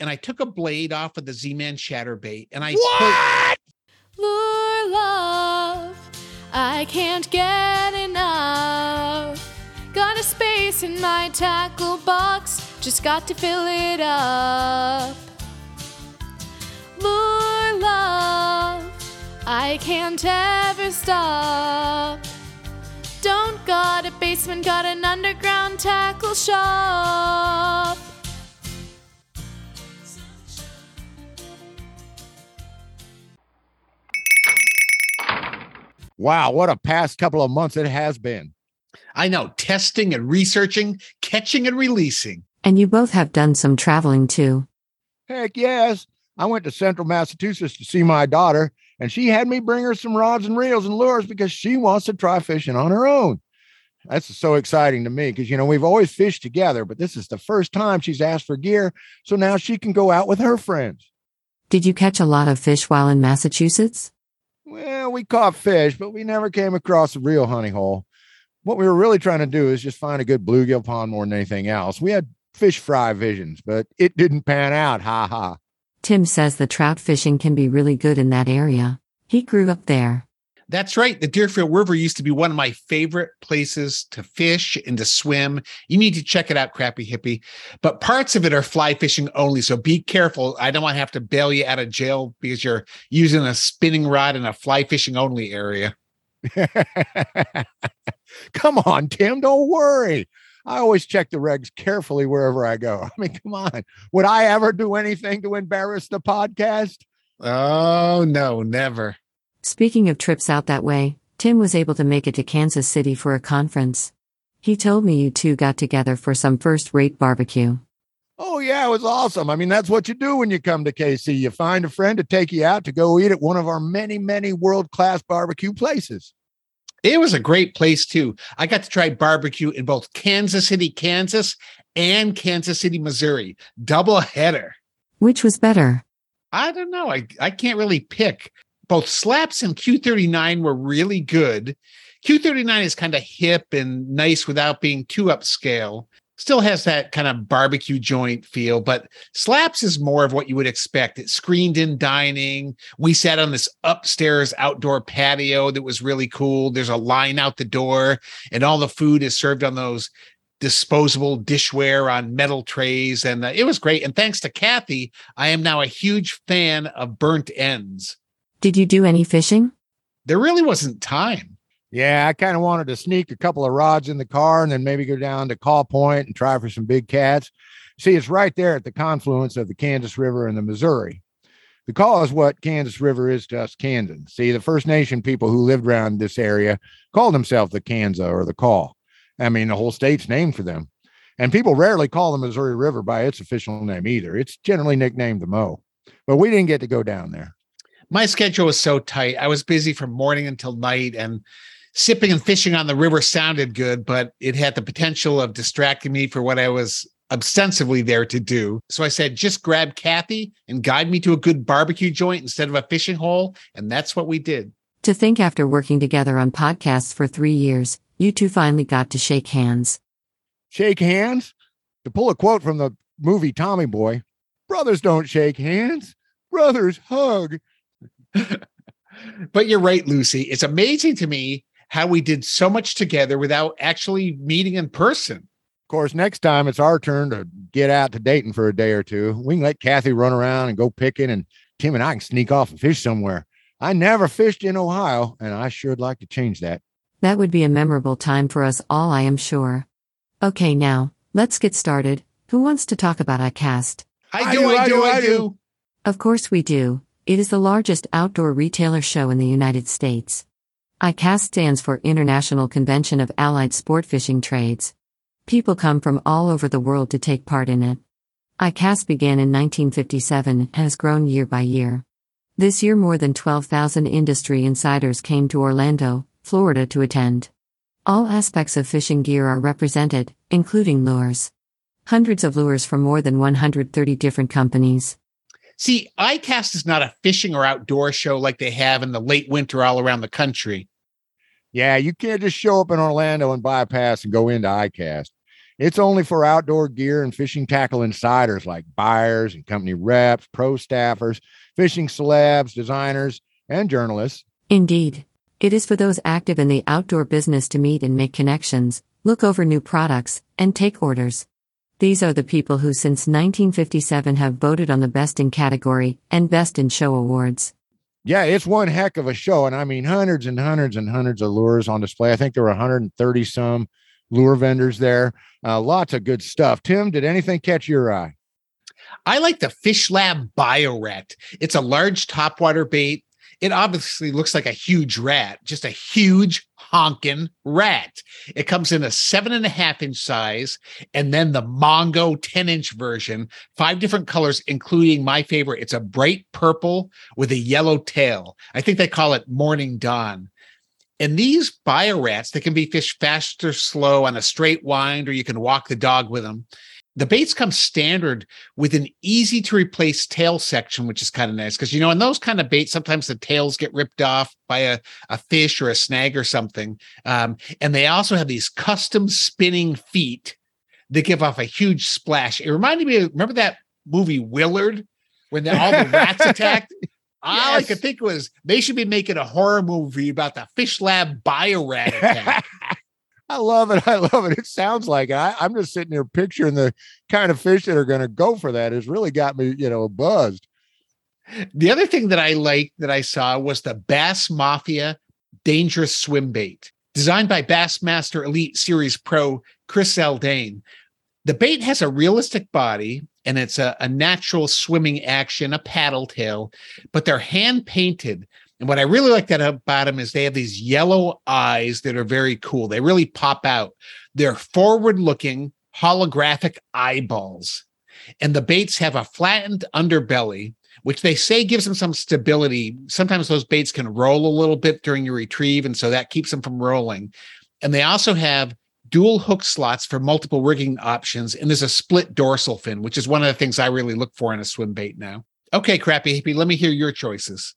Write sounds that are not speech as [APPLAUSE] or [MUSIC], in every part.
and I took a blade off of the Z-Man ChatterBait and I What? Lure love, I can't get enough. Got a space in my tackle box, just got to fill it up. Lure love, I can't ever stop. Don't got a basement, got an underground tackle shop. Wow, what a past couple of months it has been. I know testing and researching, catching and releasing. And you both have done some traveling too. Heck yes. I went to central Massachusetts to see my daughter, and she had me bring her some rods and reels and lures because she wants to try fishing on her own. That's so exciting to me because, you know, we've always fished together, but this is the first time she's asked for gear. So now she can go out with her friends. Did you catch a lot of fish while in Massachusetts? Well, we caught fish, but we never came across a real honey hole. What we were really trying to do is just find a good bluegill pond more than anything else. We had fish fry visions, but it didn't pan out. Ha ha. Tim says the trout fishing can be really good in that area. He grew up there. That's right. The Deerfield River used to be one of my favorite places to fish and to swim. You need to check it out, Crappy Hippie. But parts of it are fly fishing only. So be careful. I don't want to have to bail you out of jail because you're using a spinning rod in a fly fishing only area. [LAUGHS] come on, Tim, don't worry. I always check the regs carefully wherever I go. I mean, come on. Would I ever do anything to embarrass the podcast? Oh, no, never. Speaking of trips out that way, Tim was able to make it to Kansas City for a conference. He told me you two got together for some first rate barbecue. Oh, yeah, it was awesome. I mean, that's what you do when you come to KC. You find a friend to take you out to go eat at one of our many, many world class barbecue places. It was a great place too. I got to try barbecue in both Kansas City, Kansas and Kansas City, Missouri. Double header. Which was better? I don't know. I, I can't really pick. Both slaps and Q39 were really good. Q39 is kind of hip and nice without being too upscale. Still has that kind of barbecue joint feel, but Slaps is more of what you would expect. It's screened in dining. We sat on this upstairs outdoor patio that was really cool. There's a line out the door, and all the food is served on those disposable dishware on metal trays. And uh, it was great. And thanks to Kathy, I am now a huge fan of burnt ends. Did you do any fishing? There really wasn't time. Yeah, I kind of wanted to sneak a couple of rods in the car and then maybe go down to Kaw Point and try for some big cats. See, it's right there at the confluence of the Kansas River and the Missouri. The Kaw is what Kansas River is to us Kansans. See, the First Nation people who lived around this area called themselves the Kansa or the Call. I mean, the whole state's named for them. And people rarely call the Missouri River by its official name either. It's generally nicknamed the Mo. But we didn't get to go down there. My schedule was so tight. I was busy from morning until night, and sipping and fishing on the river sounded good, but it had the potential of distracting me for what I was ostensibly there to do. So I said, just grab Kathy and guide me to a good barbecue joint instead of a fishing hole. And that's what we did. To think after working together on podcasts for three years, you two finally got to shake hands. Shake hands? To pull a quote from the movie Tommy Boy, brothers don't shake hands, brothers hug. [LAUGHS] but you're right, Lucy. It's amazing to me how we did so much together without actually meeting in person. Of course, next time it's our turn to get out to Dayton for a day or two. We can let Kathy run around and go picking, and Tim and I can sneak off and fish somewhere. I never fished in Ohio, and I sure would like to change that. That would be a memorable time for us all, I am sure. Okay, now, let's get started. Who wants to talk about ICAST? I do, I do, I do. Of course we do. It is the largest outdoor retailer show in the United States. ICAST stands for International Convention of Allied Sport Fishing Trades. People come from all over the world to take part in it. ICAST began in 1957 and has grown year by year. This year, more than 12,000 industry insiders came to Orlando, Florida to attend. All aspects of fishing gear are represented, including lures. Hundreds of lures from more than 130 different companies. See, ICAST is not a fishing or outdoor show like they have in the late winter all around the country. Yeah, you can't just show up in Orlando and buy a pass and go into ICAST. It's only for outdoor gear and fishing tackle insiders like buyers and company reps, pro staffers, fishing celebs, designers, and journalists. Indeed. It is for those active in the outdoor business to meet and make connections, look over new products, and take orders. These are the people who since 1957 have voted on the Best in Category and Best in Show awards. Yeah, it's one heck of a show. And I mean, hundreds and hundreds and hundreds of lures on display. I think there were 130 some lure vendors there. Uh, lots of good stuff. Tim, did anything catch your eye? I like the Fish Lab BioRat. It's a large topwater bait it obviously looks like a huge rat, just a huge honking rat. It comes in a seven and a half inch size, and then the Mongo 10 inch version, five different colors, including my favorite. It's a bright purple with a yellow tail. I think they call it Morning Dawn. And these bio rats, they can be fished fast or slow on a straight wind, or you can walk the dog with them the baits come standard with an easy to replace tail section, which is kind of nice because you know in those kind of baits sometimes the tails get ripped off by a, a fish or a snag or something. Um, and they also have these custom spinning feet that give off a huge splash. It reminded me of remember that movie Willard when the, all the rats [LAUGHS] attacked. All I could think it was they should be making a horror movie about the fish lab bio rat attack. [LAUGHS] I love it. [LAUGHS] I love it. It sounds like I, I'm just sitting here picturing the kind of fish that are going to go for that. It's really got me, you know, buzzed. The other thing that I liked that I saw was the Bass Mafia Daingerous Swim Bait, designed by Bassmaster Elite Series Pro Chris Zaldain. The bait has a realistic body and it's a, a natural swimming action, a paddle tail, but they're hand painted and what I really like that about them is they have these yellow eyes that are very cool. They really pop out. They're forward looking holographic eyeballs. And the baits have a flattened underbelly, which they say gives them some stability. Sometimes those baits can roll a little bit during your retrieve. And so that keeps them from rolling. And they also have dual hook slots for multiple rigging options. And there's a split dorsal fin, which is one of the things I really look for in a swim bait now. Okay, crappy hippie, let me hear your choices.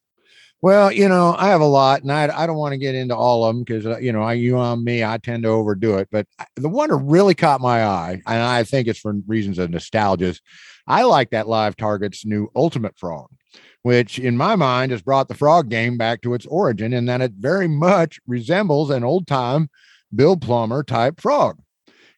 Well, you know, I have a lot, and I, I don't want to get into all of them because uh, you know, I you on me, I tend to overdo it. But the one that really caught my eye, and I think it's for reasons of nostalgia, I like that Live Target's new Ultimate Frog, which in my mind has brought the frog game back to its origin, and that it very much resembles an old time Bill Plummer type frog.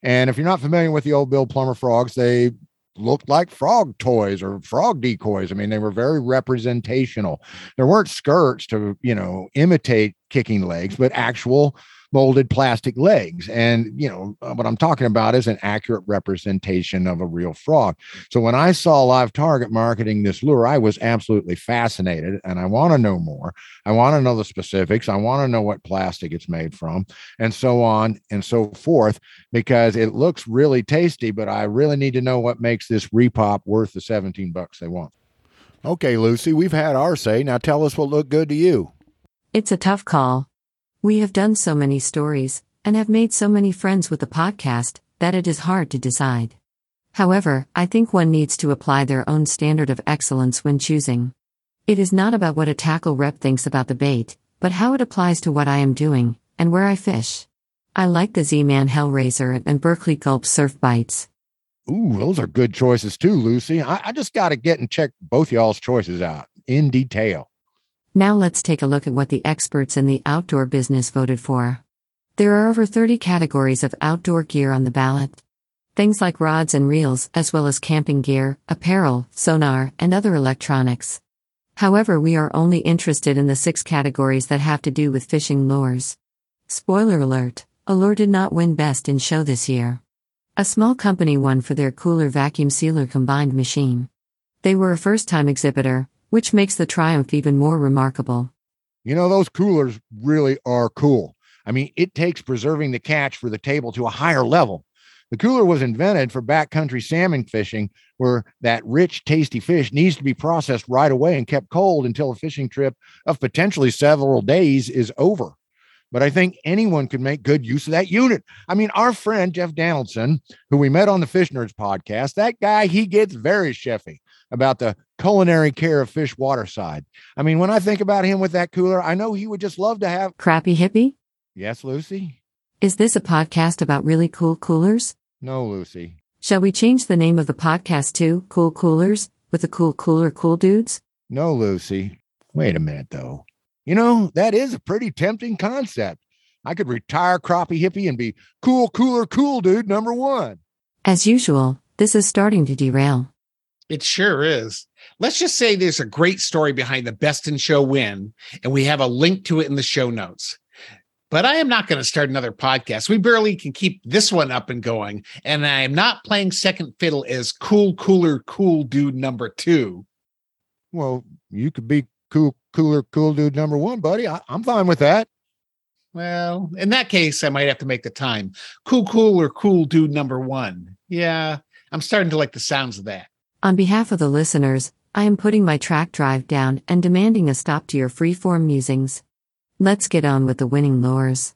And if you're not familiar with the old Bill Plummer frogs, they looked like frog toys or frog decoys. I mean, they were very representational. There weren't skirts to, you know, imitate kicking legs, but actual molded plastic legs. And, you know, uh, what I'm talking about is an accurate representation of a real frog. So when I saw Live Target marketing this lure, I was absolutely fascinated and I want to know more. I want to know the specifics. I want to know what plastic it's made from and so on and so forth because it looks really tasty, but I really need to know what makes this repop worth the 17 bucks they want. Okay, Lucy, we've had our say. Now tell us what looked good to you. It's a tough call. We have done so many stories and have made so many friends with the podcast that it is hard to decide. However, I think one needs to apply their own standard of excellence when choosing. It is not about what a tackle rep thinks about the bait, but how it applies to what I am doing and where I fish. I like the Z Man Hellraiser and Berkley Gulp Surf Bites. Ooh, those are good choices too, Lucy. I, I just got to get and check both y'all's choices out in detail. Now let's take a look at what the experts in the outdoor business voted for. There are over 30 categories of outdoor gear on the ballot. Things like rods and reels, as well as camping gear, apparel, sonar, and other electronics. However, we are only interested in the six categories that have to do with fishing lures. Spoiler alert Allure did not win Best in Show this year. A small company won for their cooler vacuum sealer combined machine. They were a first time exhibitor, which makes the triumph even more remarkable. You know, those coolers really are cool. I mean, it takes preserving the catch for the table to a higher level. The cooler was invented for backcountry salmon fishing, where that rich, tasty fish needs to be processed right away and kept cold until a fishing trip of potentially several days is over. But I think anyone could make good use of that unit. I mean, our friend Jeff Donaldson, who we met on the Fish Nerds podcast, that guy, he gets very chefy about the culinary care of fish waterside. I mean, when I think about him with that cooler, I know he would just love to have crappy hippie. Yes, Lucy. Is this a podcast about really cool coolers? No, Lucy. Shall we change the name of the podcast to Cool Coolers with the Cool Cooler Cool Dudes? No, Lucy. Wait a minute, though. You know, that is a pretty tempting concept. I could retire crappie hippie and be cool, cooler, cool dude number one. As usual, this is starting to derail. It sure is. Let's just say there's a great story behind the best in show win, and we have a link to it in the show notes. But I am not going to start another podcast. We barely can keep this one up and going. And I am not playing second fiddle as cool, cooler, cool dude number two. Well, you could be cool, cooler, cool dude number one, buddy. I, I'm fine with that. Well, in that case, I might have to make the time. Cool, cooler, cool dude number one. Yeah, I'm starting to like the sounds of that. On behalf of the listeners, I am putting my track drive down and demanding a stop to your freeform musings. Let's get on with the winning lures.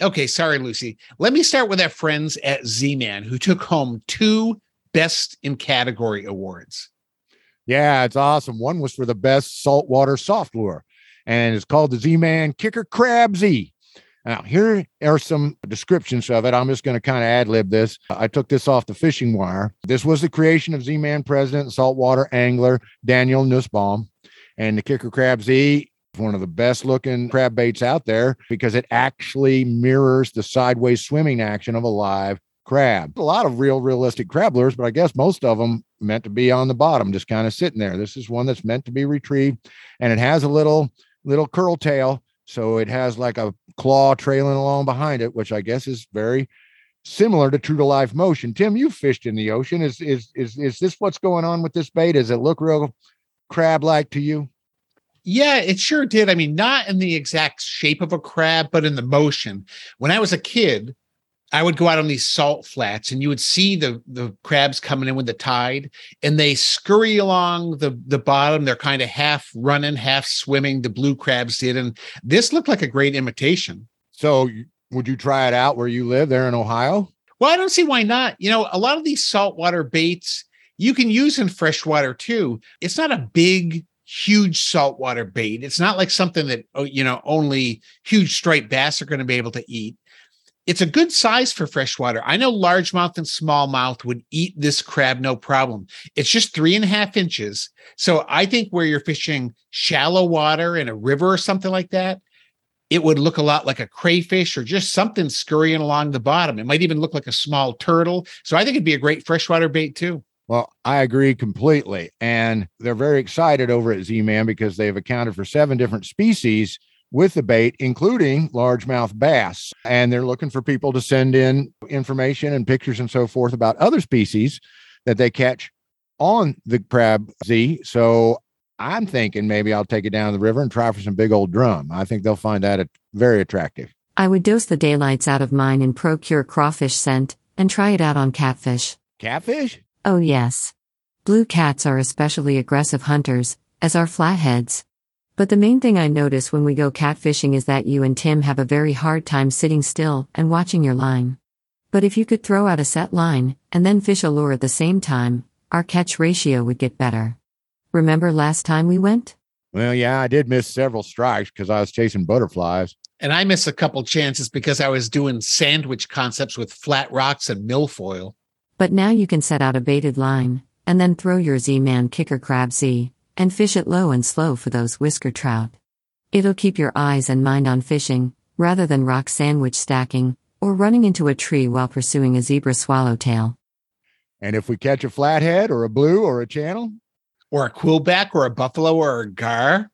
Okay, sorry, Lucy. Let me start with our friends at Z Man, who took home two Best in Category awards. Yeah, it's awesome. One was for the best saltwater soft lure, and it's called the Z Man Kicker Crab Z. Now, here are some descriptions of it. I'm just going to kind of ad lib this. I took this off the fishing wire. This was the creation of Z Man president, saltwater angler Daniel Nussbaum. And the Kicker Crab Z one of the best looking crab baits out there because it actually mirrors the sideways swimming action of a live crab. A lot of real realistic crab lures, but I guess most of them meant to be on the bottom, just kind of sitting there. This is one that's meant to be retrieved and it has a little little curl tail. So it has like a claw trailing along behind it, which I guess is very similar to true to life motion. Tim, you fished in the ocean. Is is is is this what's going on with this bait? Does it look real crab like to you? Yeah, it sure did. I mean, not in the exact shape of a crab, but in the motion. When I was a kid, I would go out on these salt flats and you would see the the crabs coming in with the tide and they scurry along the the bottom they're kind of half running half swimming the blue crabs did and this looked like a great imitation. So would you try it out where you live there in Ohio? Well, I don't see why not. You know, a lot of these saltwater baits you can use in freshwater too. It's not a big huge saltwater bait. It's not like something that oh, you know only huge striped bass are going to be able to eat. It's a good size for freshwater. I know largemouth and smallmouth would eat this crab no problem. It's just three and a half inches. So I think where you're fishing shallow water in a river or something like that, it would look a lot like a crayfish or just something scurrying along the bottom. It might even look like a small turtle. So I think it'd be a great freshwater bait too. Well, I agree completely. And they're very excited over at Z Man because they've accounted for seven different species with the bait, including largemouth bass. And they're looking for people to send in information and pictures and so forth about other species that they catch on the crab Z. So I'm thinking maybe I'll take it down the river and try for some big old drum. I think they'll find that very attractive. I would dose the daylights out of mine and Procure crawfish scent and try it out on catfish. Catfish? Oh, yes. Blue cats are especially aggressive hunters, as are flatheads. But the main thing I notice when we go catfishing is that you and Tim have a very hard time sitting still and watching your line. But if you could throw out a set line and then fish a lure at the same time, our catch ratio would get better. Remember last time we went? Well, yeah, I did miss several strikes because I was chasing butterflies. And I missed a couple chances because I was doing sandwich concepts with flat rocks and milfoil. But now you can set out a baited line, and then throw your Z Man kicker crab Z, and fish it low and slow for those whisker trout. It'll keep your eyes and mind on fishing, rather than rock sandwich stacking, or running into a tree while pursuing a zebra swallowtail. And if we catch a flathead or a blue or a channel, or a quillback or a buffalo or a gar,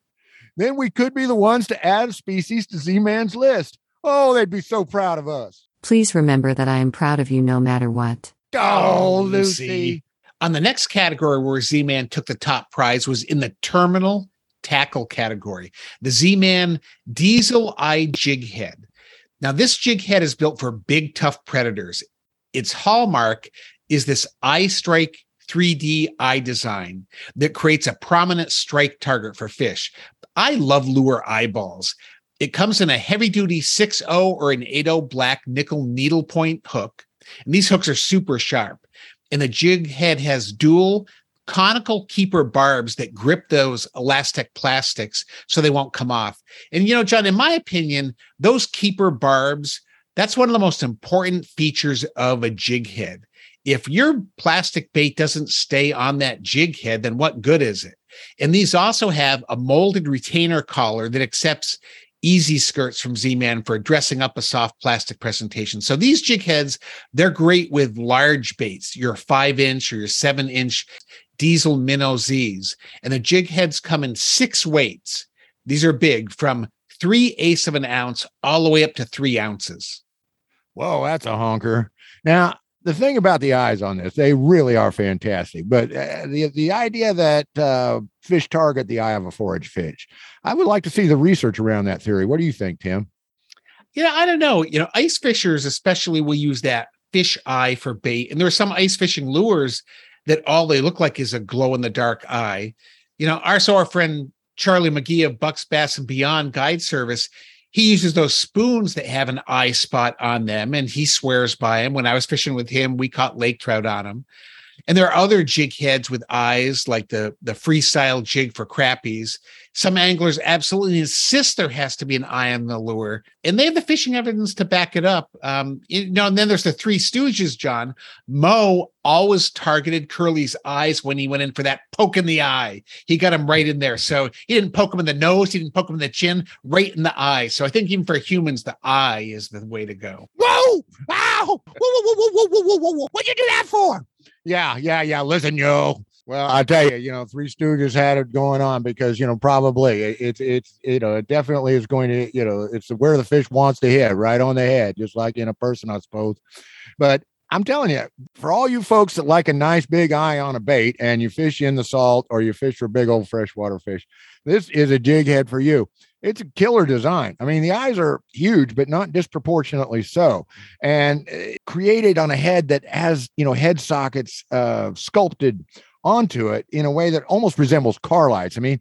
then we could be the ones to add a species to Z Man's list. Oh, they'd be so proud of us. Please remember that I am proud of you no matter what. Oh, oh Lucy. On the next category where Z Man took the top prize was in the terminal tackle category. The Z Man Diesel Eye Jig Head. Now, this jig head is built for big, tough predators. Its hallmark is this eye strike 3D eye design that creates a prominent strike target for fish. I love lure eyeballs. It comes in a heavy duty 6.0 or an 8.0 black nickel needle point hook. And these hooks are super sharp. And the jig head has dual conical keeper barbs that grip those elastic plastics so they won't come off. And you know, John, in my opinion, those keeper barbs That's one of the most important features of a jig head. If your plastic bait doesn't stay on that jig head, then what good is it? And these also have a molded retainer collar that accepts easy skirts from Z-Man for dressing up a soft plastic presentation. So these jig heads, they're great with large baits, your five inch or your seven inch diesel minnow Z's. And the jig heads come in six weights. These are big from three eighths of an ounce all the way up to three ounces. Whoa, that's a honker. Now, the thing about the eyes on this, they really are fantastic. But uh, the the idea that uh, fish target the eye of a forage fish, I would like to see the research around that theory. What do you think, Tim? Yeah, I don't know. You know, ice fishers especially will use that fish eye for bait, and there are some ice fishing lures that all they look like is a glow in the dark eye. You know, our so our friend Charlie McGee of Bucks Bass and Beyond Guide Service, he uses those spoons that have an eye spot on them and he swears by them. When I was fishing with him, we caught lake trout on them. And there are other jig heads with eyes, like the the freestyle jig for crappies. Some anglers absolutely insist there has to be an eye on the lure, and they have the fishing evidence to back it up. Um, you know, and then there's the Three Stooges, John. Moe always targeted Curly's eyes when he went in for that poke in the eye. He got him right in there. So he didn't poke him in the nose, he didn't poke him in the chin, right in the eye. So I think even for humans, the eye is the way to go. Whoa! Ow! Whoa, whoa, whoa, whoa, whoa, whoa, whoa, whoa. What'd you do that for? Yeah, yeah, yeah. Listen, yo. Well, I tell you, you know, Three Stooges had it going on because you know probably it's it's you know it definitely is going to you know it's where the fish wants to hit right on the head, just like in a person, I suppose. But I'm telling you, for all you folks that like a nice big eye on a bait and you fish in the salt or you fish for big old freshwater fish, this is a jig head for you it's a killer design. I mean, the eyes are huge, but not disproportionately so, and uh, created on a head that has you know head sockets uh, sculpted onto it in a way that almost resembles car lights. I mean,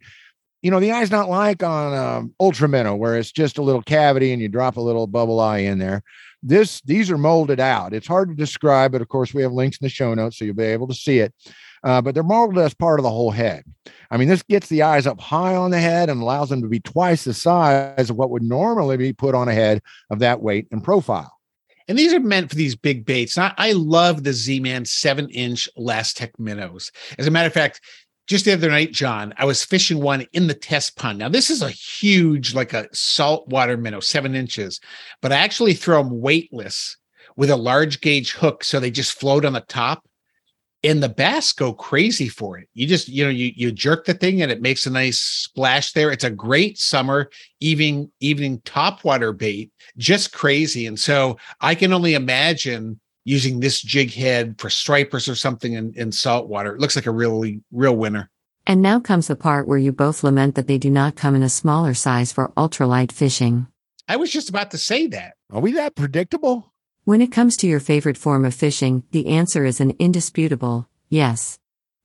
you know, the eye's not like on um, Ultra Minnow where it's just a little cavity and you drop a little bubble eye in there. This these are molded out. It's hard to describe, but of course we have links in the show notes so you'll be able to see it uh, but they're molded as part of the whole head. I mean, this gets the eyes up high on the head and allows them to be twice the size of what would normally be put on a head of that weight and profile. And these are meant for these big baits. I, I love the Z Man seven inch Lastech minnows. As a matter of fact, just the other night, John, I was fishing one in the test pond. Now, this is a huge, like a saltwater minnow, seven inches, but I actually throw them weightless with a large gauge hook. So they just float on the top and the bass go crazy for it. You just, you know, you you jerk the thing and it makes a nice splash there. It's a great summer evening evening topwater bait, just crazy. And so I can only imagine using this jig head for stripers or something in, in saltwater. It looks like a really real winner. And now comes the part where you both lament that they do not come in a smaller size for ultralight fishing. I was just about to say that. Are we that predictable? When it comes to your favorite form of fishing, the answer is an indisputable yes.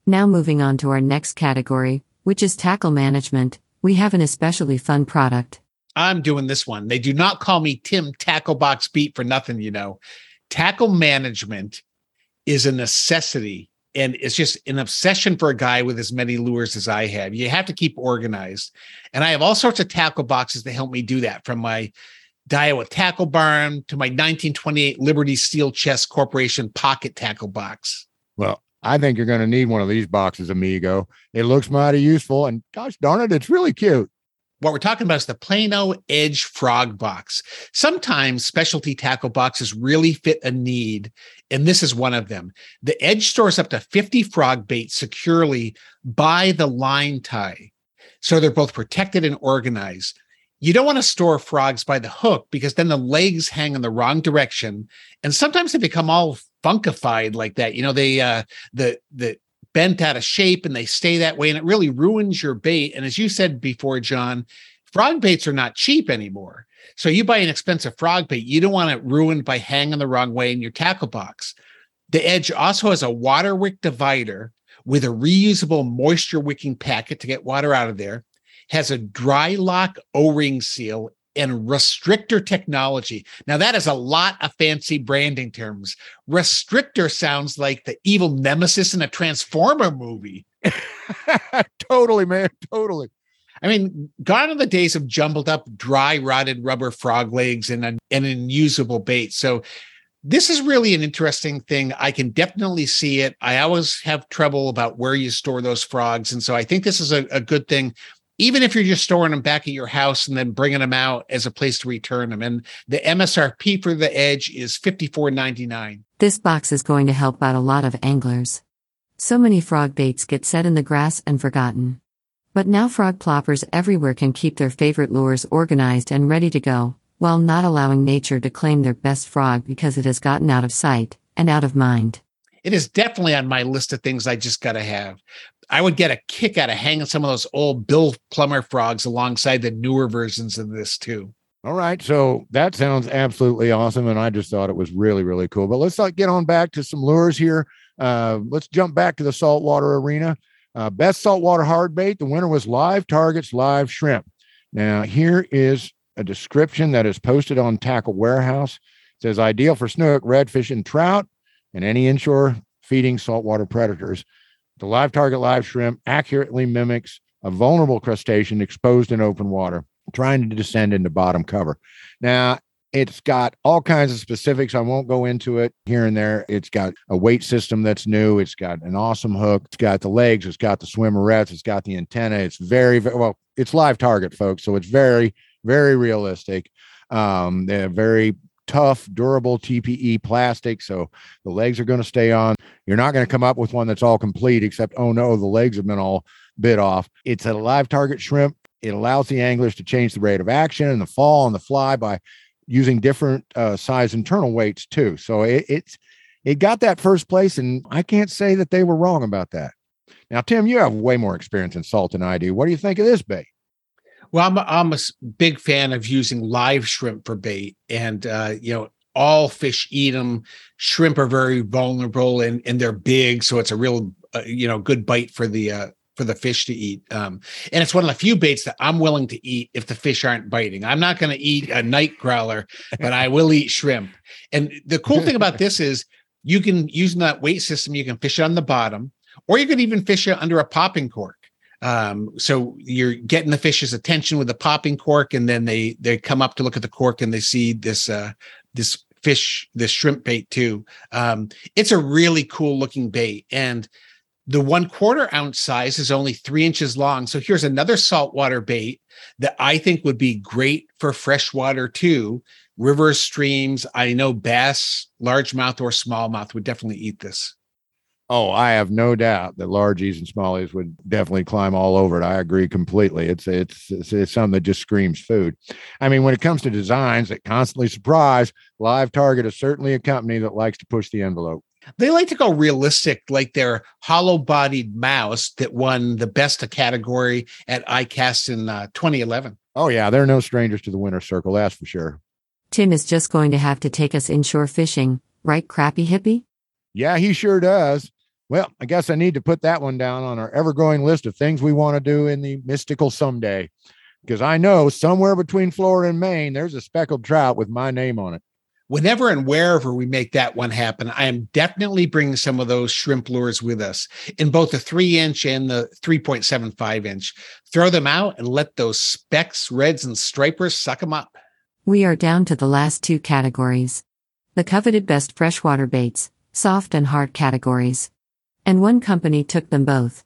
Now, moving on to our next category, which is tackle management, we have an especially fun product. I'm doing this one. They do not call me Tim Tackle Box Beat for nothing, you know. Tackle management is a necessity and it's just an obsession for a guy with as many lures as I have. You have to keep organized. And I have all sorts of tackle boxes that help me do that from my Daiwa tackle barn to my 1928 Liberty Steel Chest Corporation pocket tackle box. Well, I think you're going to need one of these boxes, amigo. It looks mighty useful, and gosh darn it, it's really cute. What we're talking about is the Plano Edge Frog Box. Sometimes specialty tackle boxes really fit a need, and this is one of them. The Edge stores up to 50 frog bait securely by the line tie. So they're both protected and organized you don't want to store frogs by the hook because then the legs hang in the wrong direction and sometimes they become all funkified like that you know they uh the the bent out of shape and they stay that way and it really ruins your bait and as you said before john frog baits are not cheap anymore. So you buy an expensive frog bait you don't want it ruined by hanging the wrong way in your tackle box. The edge also has a water wick divider with a reusable moisture wicking packet to get water out of there has a dry lock O-ring seal and restrictor technology. Now that is a lot of fancy branding terms. Restrictor sounds like the evil nemesis in a Transformer movie. [LAUGHS] totally, man, totally. I mean, gone are the days of jumbled up, dry, rotted rubber frog legs and an, an unusable bait. So this is really an interesting thing. I can definitely see it. I always have trouble about where you store those frogs. And so I think this is a, a good thing even if you're just storing them back at your house and then bringing them out as a place to return them. And the MSRP for the Edge is $54.99. This box is going to help out a lot of anglers. So many frog baits get set in the grass and forgotten. But now frog ploppers everywhere can keep their favorite lures organized and ready to go, while not allowing nature to claim their best frog because it has gotten out of sight and out of mind. It is definitely on my list of things I just got to have. I would get a kick out of hanging some of those old Bill Plummer frogs alongside the newer versions of this too. All right. So that sounds absolutely awesome. And I just thought it was really, really cool. But let's not get on back to some lures here. Uh, let's jump back to the saltwater arena. Uh, best saltwater hard bait. The winner was live targets, live shrimp. Now, here is a description that is posted on Tackle Warehouse. It says ideal for snook, redfish, and trout, and any inshore feeding saltwater predators. The live target live shrimp accurately mimics a vulnerable crustacean exposed in open water, trying to descend into bottom cover. Now, it's got all kinds of specifics. I won't go into it here and there. It's got a weight system that's new. It's got an awesome hook. It's got the legs. It's got the swimmerets. It's got the antenna. It's very, very well, it's live target, folks. So it's very, very realistic. Um, they're very tough, durable TPE plastic. So the legs are going to stay on. You're not going to come up with one that's all complete, except, oh no, the legs have been all bit off. It's a live target shrimp. It allows the anglers to change the rate of action and the fall and the fly by using different uh, size internal weights too. So it, it's it got that first place, and I can't say that they were wrong about that. Now, Tim, you have way more experience in salt than I do. What do you think of this bait? Well, I'm a, I'm a big fan of using live shrimp for bait, and uh, you know all fish eat them. Shrimp are very vulnerable and and they're big, so it's a real uh, you know good bite for the uh, for the fish to eat. Um, and it's one of the few baits that I'm willing to eat if the fish aren't biting. I'm not going to eat a night growler, but I will eat shrimp. And the cool thing about this is you can using that weight system, you can fish it on the bottom, or you could even fish it under a popping cork. Um, so you're getting the fish's attention with the popping cork, and then they they come up to look at the cork and they see this uh this fish, this shrimp bait too. Um, it's a really cool looking bait. And the one quarter ounce size is only three inches long. So here's another saltwater bait that I think would be great for freshwater too. Rivers, streams. I know bass, largemouth or smallmouth would definitely eat this. Oh, I have no doubt that largies and smallies would definitely climb all over it. I agree completely. It's, it's it's it's something that just screams food. I mean, when it comes to designs that constantly surprise, Live Target is certainly a company that likes to push the envelope. They like to go realistic, like their hollow bodied mouse that won the best of category at ICAST in uh, 2011. Oh, yeah. They're no strangers to the winner's circle, that's for sure. Tim is just going to have to take us inshore fishing, right, crappy hippie? Yeah, he sure does. Well, I guess I need to put that one down on our ever growing list of things we want to do in the mystical someday. Because I know somewhere between Florida and Maine, there's a speckled trout with my name on it whenever and wherever we make that one happen, I am definitely bringing some of those shrimp lures with us in both the three inch and the 3.75 inch. Throw them out and let those specks, reds, and stripers suck them up. We are down to the last two categories the coveted best freshwater baits, soft and hard categories. And one company took them both.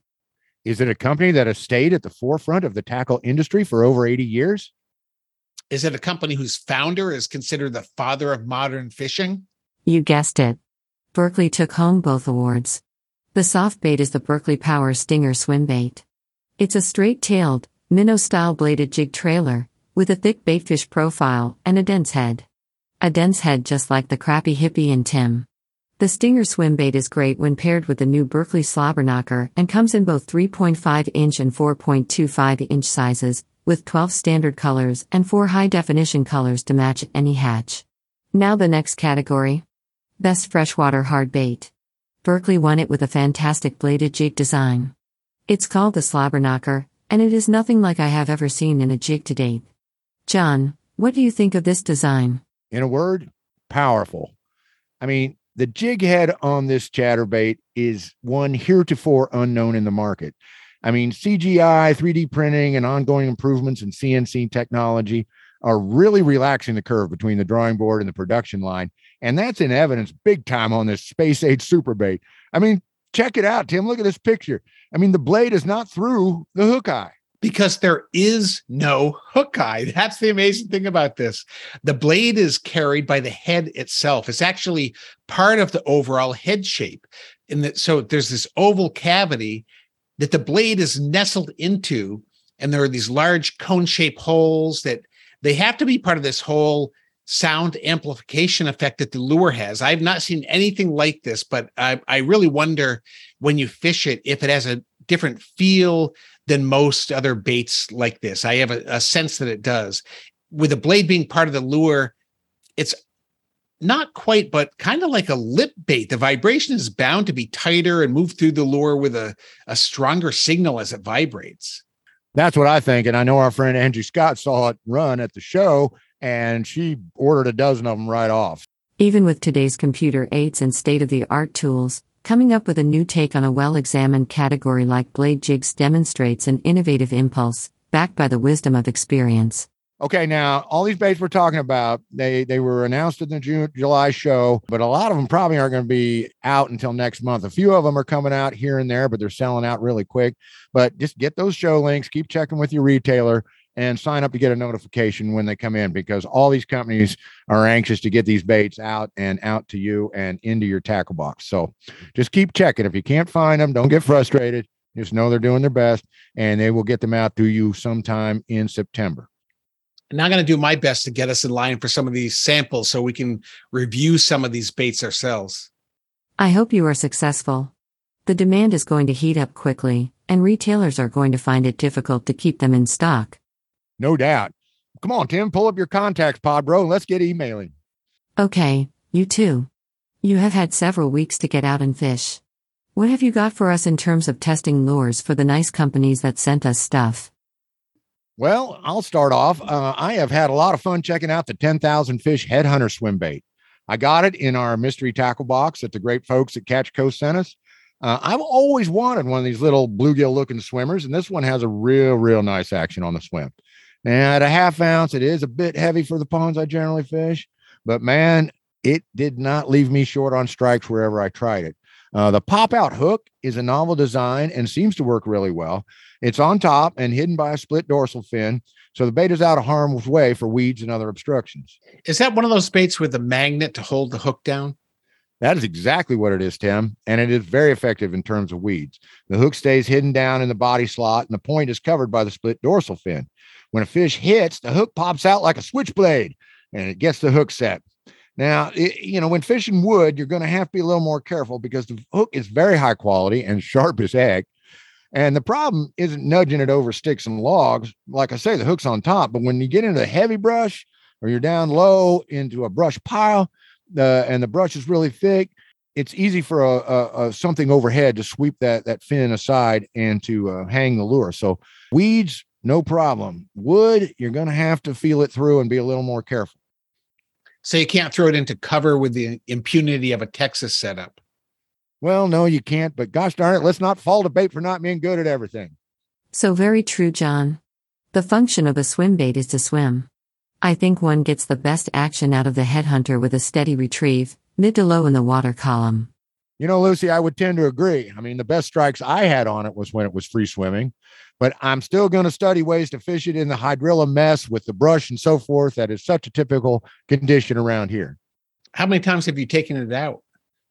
Is it a company that has stayed at the forefront of the tackle industry for over 80 years? Is it a company whose founder is considered the father of modern fishing? You guessed it. Berkley took home both awards. The soft bait is the Berkley Power Stinger swim bait. It's a straight tailed, minnow style bladed jig trailer, with a thick baitfish profile and a dense head. A dense head just like the crappy hippie and Tim. The Stinger swim bait is great when paired with the new Berkley Slobberknocker and comes in both 3.5 inch and 4.25 inch sizes, with 12 standard colors and 4 high definition colors to match any hatch. Now the next category Best Freshwater Hard Bait. Berkley won it with a fantastic bladed jig design. It's called the Slobberknocker, and it is nothing like I have ever seen in a jig to date. John, what do you think of this design? In a word, powerful. I mean, the jig head on this chatterbait is one heretofore unknown in the market. I mean, CGI, 3D printing, and ongoing improvements in CNC technology are really relaxing the curve between the drawing board and the production line. And that's in evidence big time on this space age super bait. I mean, check it out, Tim. Look at this picture. I mean, the blade is not through the hook eye. Because there is no hook eye. [LAUGHS] That's the amazing thing about this. The blade is carried by the head itself. It's actually part of the overall head shape. And so there's this oval cavity that the blade is nestled into, and there are these large cone-shaped holes that they have to be part of this whole sound amplification effect that the lure has. I've not seen anything like this, but I, I really wonder when you fish it if it has a different feel than most other baits like this. I have a, a sense that it does. With the blade being part of the lure, it's not quite, but kind of like a lip bait. The vibration is bound to be tighter and move through the lure with a, a stronger signal as it vibrates. That's what I think. And I know our friend Angie Scott saw it run at the show and she ordered a dozen of them right off. Even with today's computer aids and state of the art tools, coming up with a new take on a well examined category like blade jigs demonstrates an innovative impulse, backed by the wisdom of experience. Okay, now all these baits we're talking about, they they were announced in the June July show, but a lot of them probably aren't going to be out until next month. A few of them are coming out here and there, but they're selling out really quick. But just get those show links, keep checking with your retailer and sign up to get a notification when they come in because all these companies are anxious to get these baits out and out to you and into your tackle box. So just keep checking. If you can't find them, don't get frustrated. Just know they're doing their best and they will get them out to you sometime in September. And I'm going to do my best to get us in line for some of these samples so we can review some of these baits ourselves. I hope you are successful. The demand is going to heat up quickly, and retailers are going to find it difficult to keep them in stock. No doubt. Come on, Tim, pull up your contacts pod, bro, and let's get emailing. Okay, you too. You have had several weeks to get out and fish. What have you got for us in terms of testing lures for the nice companies that sent us stuff? Well, I'll start off. Uh, I have had a lot of fun checking out the 10,000 fish headhunter swim bait. I got it in our mystery tackle box that the great folks at Catch Coast sent us. Uh, I've always wanted one of these little bluegill looking swimmers, and this one has a real, real nice action on the swim. Now, at a half ounce, it is a bit heavy for the ponds I generally fish, but man, it did not leave me short on strikes wherever I tried it. Uh, the pop out hook is a novel design and seems to work really well. It's on top and hidden by a split dorsal fin. So the bait is out of harm's way for weeds and other obstructions. Is that one of those baits with a magnet to hold the hook down? That is exactly what it is, Tim. And it is very effective in terms of weeds. The hook stays hidden down in the body slot and the point is covered by the split dorsal fin. When a fish hits, the hook pops out like a switchblade and it gets the hook set. Now, it, you know, when fishing wood, you're going to have to be a little more careful because the hook is very high quality and sharp as heck. And the problem isn't nudging it over sticks and logs. Like I say, the hook's on top, but when you get into the heavy brush or you're down low into a brush pile uh, and the brush is really thick, it's easy for a, a, a, something overhead to sweep that that fin aside and to uh, hang the lure. So weeds, no problem. Wood, you're going to have to feel it through and be a little more careful. So you can't throw it into cover with the impunity of a Texas setup. Well, no, you can't, but gosh darn it, let's not fall to bait for not being good at everything. So very true, John. The function of a swim bait is to swim. I think one gets the best action out of the headhunter with a steady retrieve, mid to low in the water column. You know, Lucy, I would tend to agree. I mean, the best strikes I had on it was when it was free swimming, but I'm still going to study ways to fish it in the hydrilla mess with the brush and so forth. That is such a typical condition around here. How many times have you taken it out?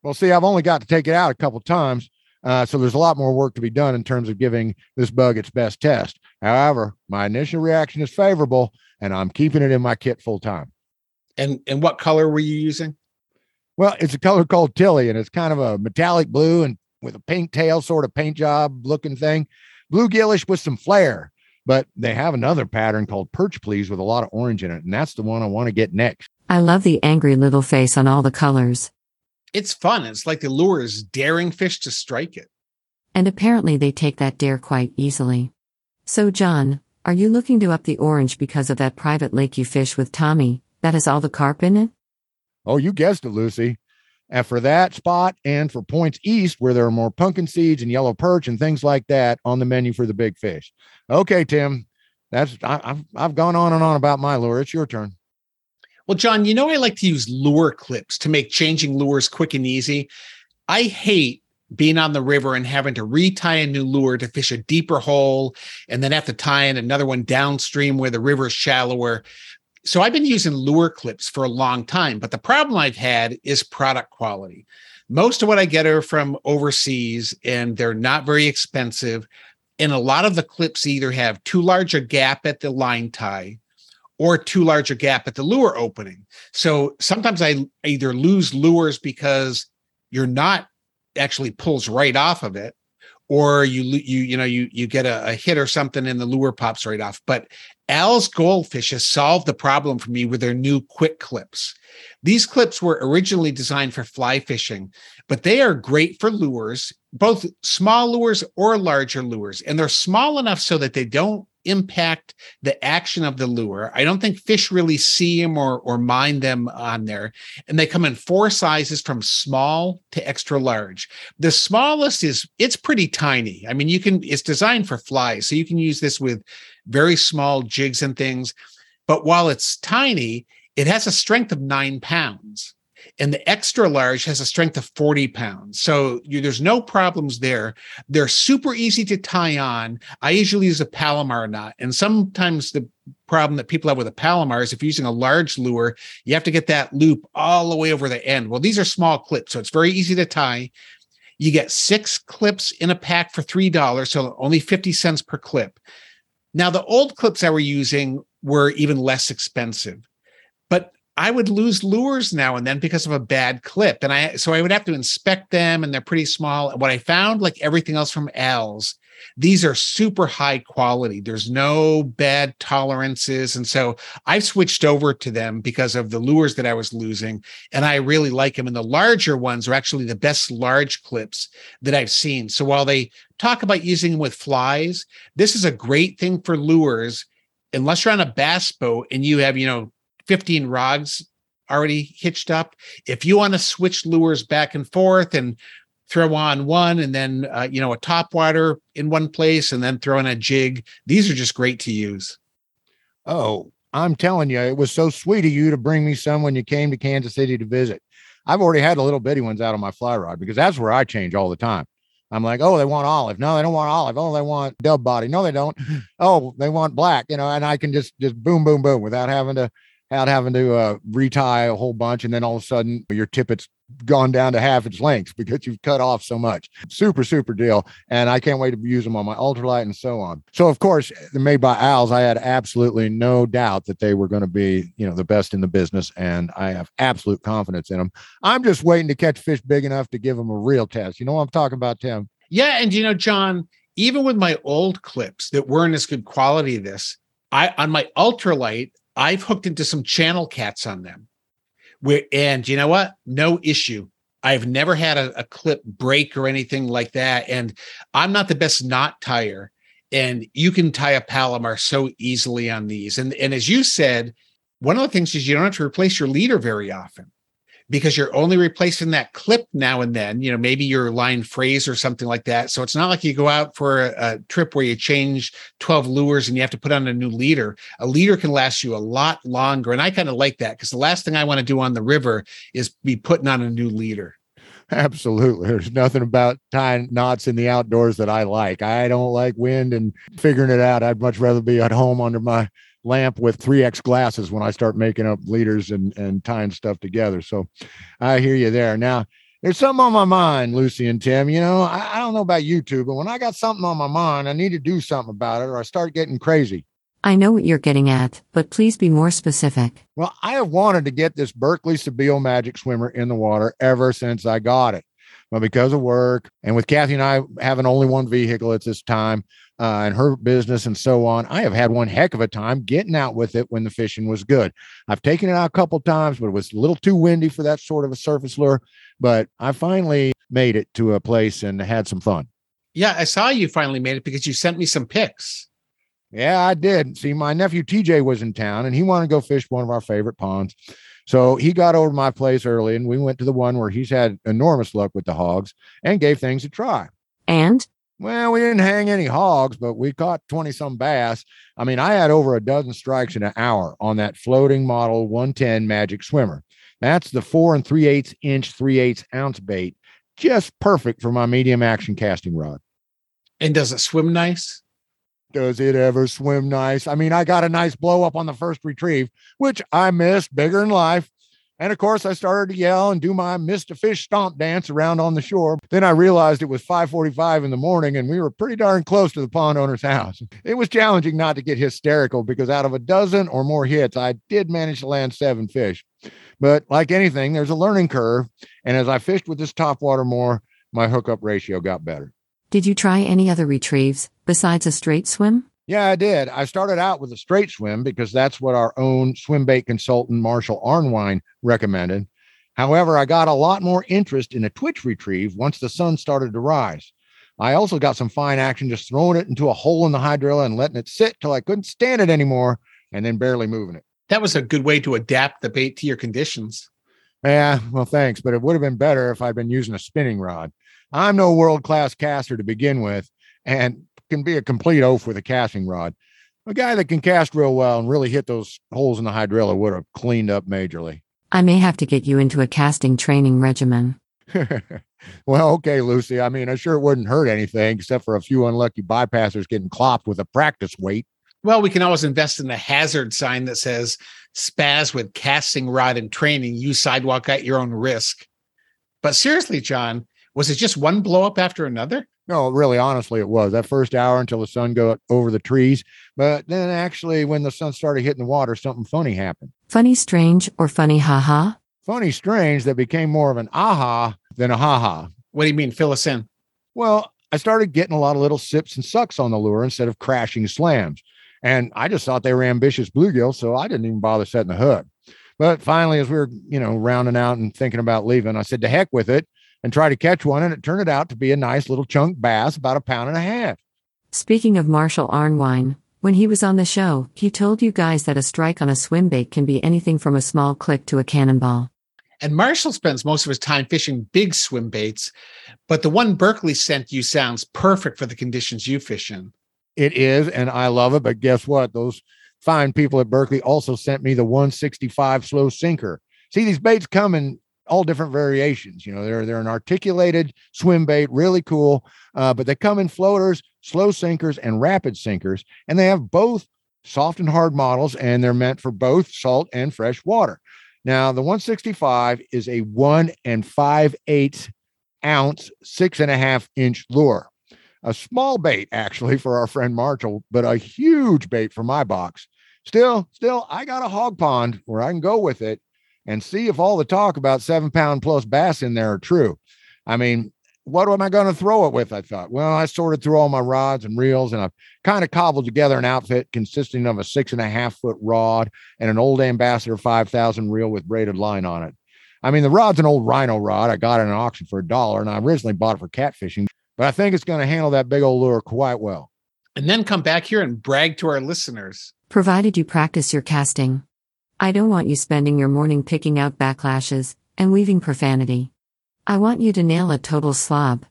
Well, see, I've only got to take it out a couple times. Uh, so there's a lot more work to be done in terms of giving this bug its best test. However, my initial reaction is favorable, and I'm keeping it in my kit full time. And and what color were you using? Well, it's a color called Tilly, and it's kind of a metallic blue and with a pink tail, sort of paint job looking thing. Bluegillish with some flair, but they have another pattern called Perch Please with a lot of orange in it, and that's the one I want to get next. I love the angry little face on all the colors it's fun. It's like the lure is daring fish to strike it. And apparently they take that dare quite easily. So, John, are you looking to up the orange because of that private lake you fish with Tommy that has all the carp in it? Oh, you guessed it, Lucy. And for that spot and for points east, where there are more pumpkin seeds and yellow perch and things like that on the menu for the big fish. Okay, Tim, that's I, have I've gone on and on about my lure. It's your turn. Well, John, you know I like to use lure clips to make changing lures quick and easy. I hate being on the river and having to retie a new lure to fish a deeper hole and then have to tie in another one downstream where the river is shallower. So I've been using lure clips for a long time, but the problem I've had is product quality. Most of what I get are from overseas and they're not very expensive. And a lot of the clips either have too large a gap at the line tie or too large a gap at the lure opening. So sometimes I either lose lures because you're not actually pulls right off of it or you you you know you you get a, a, hit or something and the lure pops right off but al's goldfish has solved the problem for me with their new quick clips these clips were originally designed for fly fishing but they are great for lures both small lures or larger lures and they're small enough so that they don't impact the action of the lure. I don't think fish really see them or, or mind them on there. And they come in four sizes from small to extra large. The smallest is it's pretty tiny. I mean, you can it's designed for flies, so you can use this with very small jigs and things. But while it's tiny, it has a strength of nine pounds and the extra large has a strength of 40 pounds. So you, there's no problems there. They're super easy to tie on. I usually use a Palomar knot. And sometimes the problem that people have with a Palomar is if you're using a large lure, you have to get that loop all the way over the end. Well, these are small clips, so it's very easy to tie. You get six clips in a pack for $3, so only 50 cents per clip. Now, the old clips I were using were even less expensive. But I would lose lures now and then because of a bad clip. And I so I would have to inspect them and they're pretty small. What I found, like everything else from Al's, these are super high quality. There's no bad tolerances. And so I've switched over to them because of the lures that I was losing. And I really like them. And the larger ones are actually the best large clips that I've seen. So while they talk about using them with flies, this is a great thing for lures unless you're on a bass boat and you have, you know, 15 rods already hitched up. If you want to switch lures back and forth and throw on one and then uh, you know a top water in one place and then throw in a jig, these are just great to use. Oh, I'm telling you, it was so sweet of you to bring me some when you came to Kansas City to visit. I've already had the little bitty ones out on my fly rod because that's where I change all the time. I'm like, oh, they want olive. No, they don't want olive. Oh, they want dub body. No, they don't. [LAUGHS] Oh, they want black. You know, and I can just just boom, boom, boom without having to out having to uh, retie a whole bunch, and then all of a sudden your tippet's gone down to half its length because you've cut off so much. Super, super deal. And I can't wait to use them on my ultralight and so on. So, of course, made by Al's, I had absolutely no doubt that they were going to be, you know, the best in the business. And I have absolute confidence in them. I'm just waiting to catch fish big enough to give them a real test. You know what I'm talking about, Tim? Yeah. And, you know, John, even with my old clips that weren't as good quality as this, I on my ultralight, I've hooked into some channel cats on them. Where, and you know what? No issue. I've never had a, a clip break or anything like that. And I'm not the best knot tire. And you can tie a Palomar so easily on these. And, and as you said, one of the things is you don't have to replace your leader very often because you're only replacing that clip now and then, you know, maybe your line phrase or something like that. So it's not like you go out for a, a, trip where you change 12 lures and you have to put on a new leader. A leader can last you a lot longer. And I kind of like that because the last thing I want to do on the river is be putting on a new leader. Absolutely. There's nothing about tying knots in the outdoors that I like. I don't like wind and figuring it out. I'd much rather be at home under my lamp with 3x glasses when I start making up leaders and, and tying stuff together. So I hear you there. Now, there's something on my mind, Lucy and Tim. You know, I, I don't know about you two, but when I got something on my mind, I need to do something about it or I start getting crazy. I know what you're getting at, but please be more specific. Well, I have wanted to get this Berkley Sebile Magic Swimmer in the water ever since I got it. But because of work and with Kathy and I having only one vehicle at this time, uh, and her business and so on. I have had one heck of a time getting out with it when the fishing was good. I've taken it out a couple times, but it was a little too windy for that sort of a surface lure. But I finally made it to a place and had some fun. Yeah, I saw you finally made it because you sent me some pics. Yeah, I did. See, my nephew TJ was in town and he wanted to go fish one of our favorite ponds. So he got over to my place early and we went to the one where he's had enormous luck with the hogs and gave things a try. And Well, we didn't hang any hogs, but we caught 20 some bass. I mean, I had over a dozen strikes in an hour on that floating model 110 magic swimmer. That's the four and three eighths inch, three eighths ounce bait, just perfect for my medium action casting rod. And does it swim nice? Does it ever swim nice? I mean, I got a nice blow up on the first retrieve, which I missed bigger in life. And of course, I started to yell and do my missed a fish stomp dance around on the shore. Then I realized it was 5:45 in the morning and we were pretty darn close to the pond owner's house. It was challenging not to get hysterical because out of a dozen or more hits, I did manage to land seven fish. But like anything, there's a learning curve. And as I fished with this topwater more, my hookup ratio got better. Did you try any other retrieves besides a straight swim? Yeah, I did. I started out with a straight swim because that's what our own swim bait consultant, Marshall Arnwine, recommended. However, I got a lot more interest in a twitch retrieve once the sun started to rise. I also got some fine action just throwing it into a hole in the hydrilla and letting it sit till I couldn't stand it anymore and then barely moving it. That was a good way to adapt the bait to your conditions. Yeah, well, thanks, but it would have been better if I'd been using a spinning rod. I'm no world class caster to begin with and can be a complete oaf with a casting rod. A guy that can cast real well and really hit those holes in the hydrilla would have cleaned up majorly. I may have to get you into a casting training regimen. [LAUGHS] well, okay, Lucy. I mean, I sure it wouldn't hurt anything except for a few unlucky bypassers getting clopped with a practice weight. Well, we can always invest in a hazard sign that says spaz with casting rod and training, use sidewalk at your own risk. But seriously, John, was it just one blow up after another? No, really, honestly, it was that first hour until the sun got over the trees. But then, actually, when the sun started hitting the water, something funny happened. Funny, strange, or funny, haha? Funny, strange that became more of an aha than a haha. What do you mean? Fill us in. Well, I started getting a lot of little sips and sucks on the lure instead of crashing slams. And I just thought they were ambitious bluegill, so I didn't even bother setting the hook. But finally, as we were, you know, rounding out and thinking about leaving, I said, to heck with it and try to catch one. And it turned out to be a nice little chunk bass, about a pound and a half. Speaking of Marshall Arnwine, when he was on the show, he told you guys that a strike on a swim bait can be anything from a small click to a cannonball. And Marshall spends most of his time fishing big swim baits, but the one Berkley sent you sounds perfect for the conditions you fish in. It is, and I love it. But guess what? Those fine people at Berkley also sent me the 165 slow sinker. See, these baits come in all different variations. You know, they're they're an articulated swim bait, really cool. Uh, but they come in floaters, slow sinkers, and rapid sinkers, and they have both soft and hard models, and they're meant for both salt and fresh water. Now, the 165 is a one and five eighths ounce, six and a half inch lure. A small bait, actually, for our friend Marshall, but a huge bait for my box. Still, still, I got a hog pond where I can go with it and see if all the talk about seven pound plus bass in there are true. I mean, what am I going to throw it with? I thought. Well, I sorted through all my rods and reels and I've kind of cobbled together an outfit consisting of a six and a half foot rod and an old Ambassador 5000 reel with braided line on it. I mean, the rod's an old rhino rod. I got it at an auction for a dollar and I originally bought it for catfishing, but I think it's going to handle that big old lure quite well. And then come back here and brag to our listeners. Provided you practice your casting. I don't want you spending your morning picking out backlashes and weaving profanity. I want you to nail a total slob.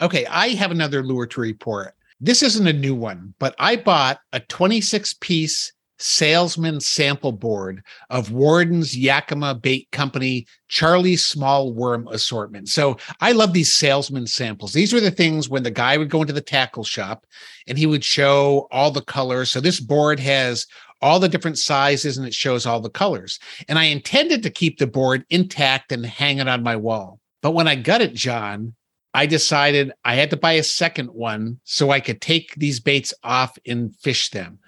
Okay, I have another lure to report. This isn't a new one, but I bought a 26 piece salesman sample board of Worden's Yakima Bait Company Charlie Small Worm assortment. So I love these salesman samples. These were the things when the guy would go into the tackle shop and he would show all the colors. So this board has all the different sizes and it shows all the colors. And I intended to keep the board intact and hang it on my wall. But when I got it, John, I decided I had to buy a second one so I could take these baits off and fish them.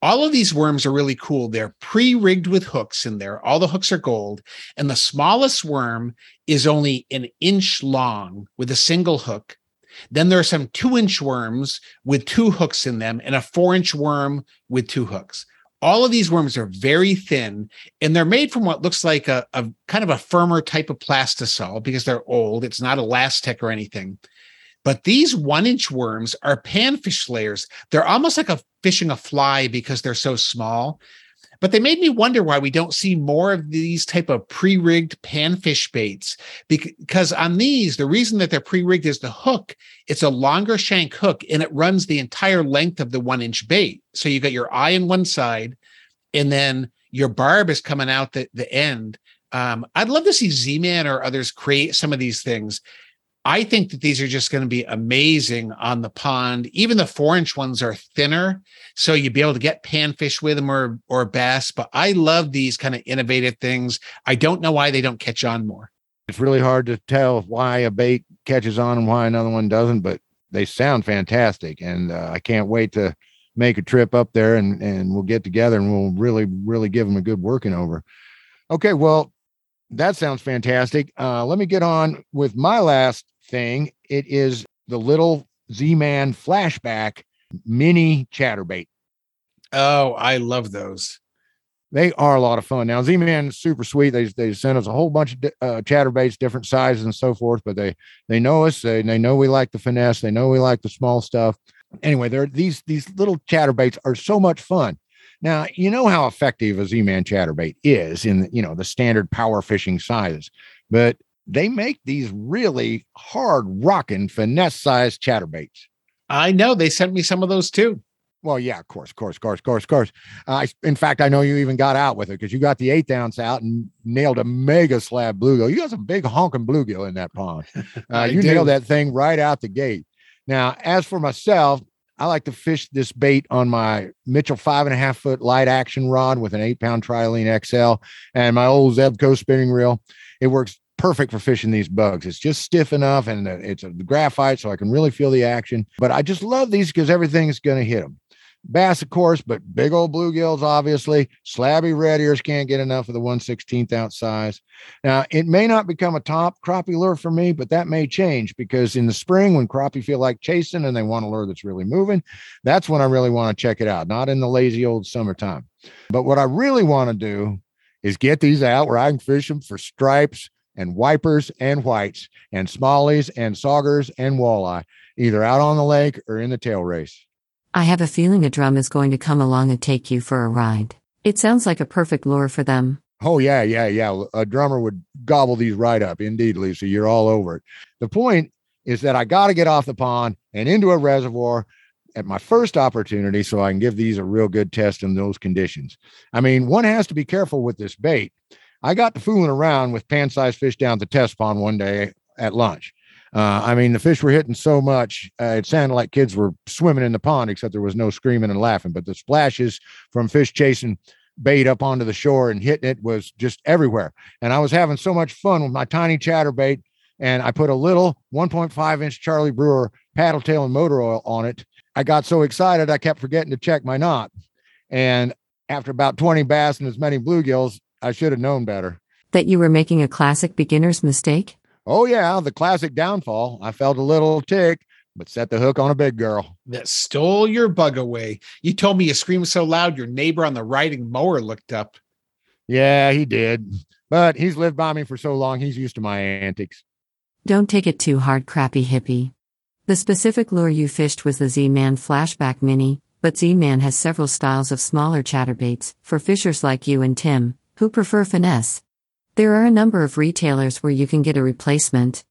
All of these worms are really cool. They're pre rigged with hooks in there. All the hooks are gold. And the smallest worm is only an inch long with a single hook. Then there are some two inch worms with two hooks in them and a four inch worm with two hooks. All of these worms are very thin and they're made from what looks like a, a kind of a firmer type of plastisol because they're old. It's not elastic or anything. But these one inch worms are panfish layers. They're almost like a fishing a fly because they're so small. But they made me wonder why we don't see more of these type of pre-rigged panfish baits because on these the reason that they're pre-rigged is the hook. It's a longer shank hook and it runs the entire length of the one inch bait. So you got your eye on one side and then your barb is coming out the, the end. Um, i'd love to see z-man or others create some of these things I think that these are just going to be amazing on the pond. Even the four inch ones are thinner, so you'd be able to get panfish with them or or bass. But I love these kind of innovative things. I don't know why they don't catch on more. It's really hard to tell why a bait catches on and why another one doesn't, but they sound fantastic, and uh, I can't wait to make a trip up there and and we'll get together and we'll really really give them a good working over. Okay, well that sounds fantastic. Uh, let me get on with my last thing. It is the little Z Man flashback mini chatterbait. Oh, I love those. They are a lot of fun. Now, Z Man is super sweet. They they sent us a whole bunch of uh, chatterbaits, different sizes and so forth. But they they know us. They they know we like the finesse. They know we like the small stuff. Anyway, they're these these little chatterbaits are so much fun. Now, you know how effective a Z-Man chatterbait is in, you know, the standard power fishing sizes, but they make these really hard rocking finesse sized chatterbaits. I know they sent me some of those too. Well, yeah, of course, of course, of course, of course, of course. Uh, in fact, I know you even got out with it because you got the eighth ounce out and nailed a mega slab bluegill. You got some big honking bluegill in that pond. [LAUGHS] Uh, you do. nailed that thing right out the gate. Now, as for myself, I like to fish this bait on my Mitchell five and a half foot light action rod with an eight pound Trilene XL and my old Zebco spinning reel. It works perfect for fishing these bugs. It's just stiff enough and uh, it's a graphite, so I can really feel the action. But I just love these because everything's going to hit them. Bass, of course, but big old bluegills, obviously. Slabby red ears can't get enough of the 116th ounce size. Now, it may not become a top crappie lure for me, but that may change because in the spring, when crappie feel like chasing and they want a lure that's really moving, that's when I really want to check it out, not in the lazy old summertime. But what I really want to do is get these out where I can fish them for stripes, and wipers and whites and smallies and saugers and walleye, either out on the lake or in the tail race. I have a feeling a drum is going to come along and take you for a ride. It sounds like a perfect lure for them. Oh, yeah, yeah, yeah. A drummer would gobble these right up. Indeed, Lisa, you're all over it. The point is that I got to get off the pond and into a reservoir at my first opportunity so I can give these a real good test in those conditions. I mean, one has to be careful with this bait I got to fooling around with pan sized fish down the test pond one day at lunch. Uh, I mean, the fish were hitting so much, uh, it sounded like kids were swimming in the pond, except there was no screaming and laughing. But the splashes from fish chasing bait up onto the shore and hitting it was just everywhere. And I was having so much fun with my tiny chatterbait. And I put a little 1.5 inch Charlie Brewer paddle tail and motor oil on it. I got so excited, I kept forgetting to check my knot. And after about 20 bass and as many bluegills, I should have known better. That you were making a classic beginner's mistake? Oh, yeah, the classic downfall. I felt a little tick, but set the hook on a big girl. That stole your bug away. You told me you screamed so loud your neighbor on the riding mower looked up. Yeah, he did. But he's lived by me for so long, he's used to my antics. Don't take it too hard, crappy hippie. The specific lure you fished was the Z Man Flashback Mini, but Z Man has several styles of smaller chatterbaits for fishers like you and Tim who prefer finesse. There are a number of retailers where you can get a replacement.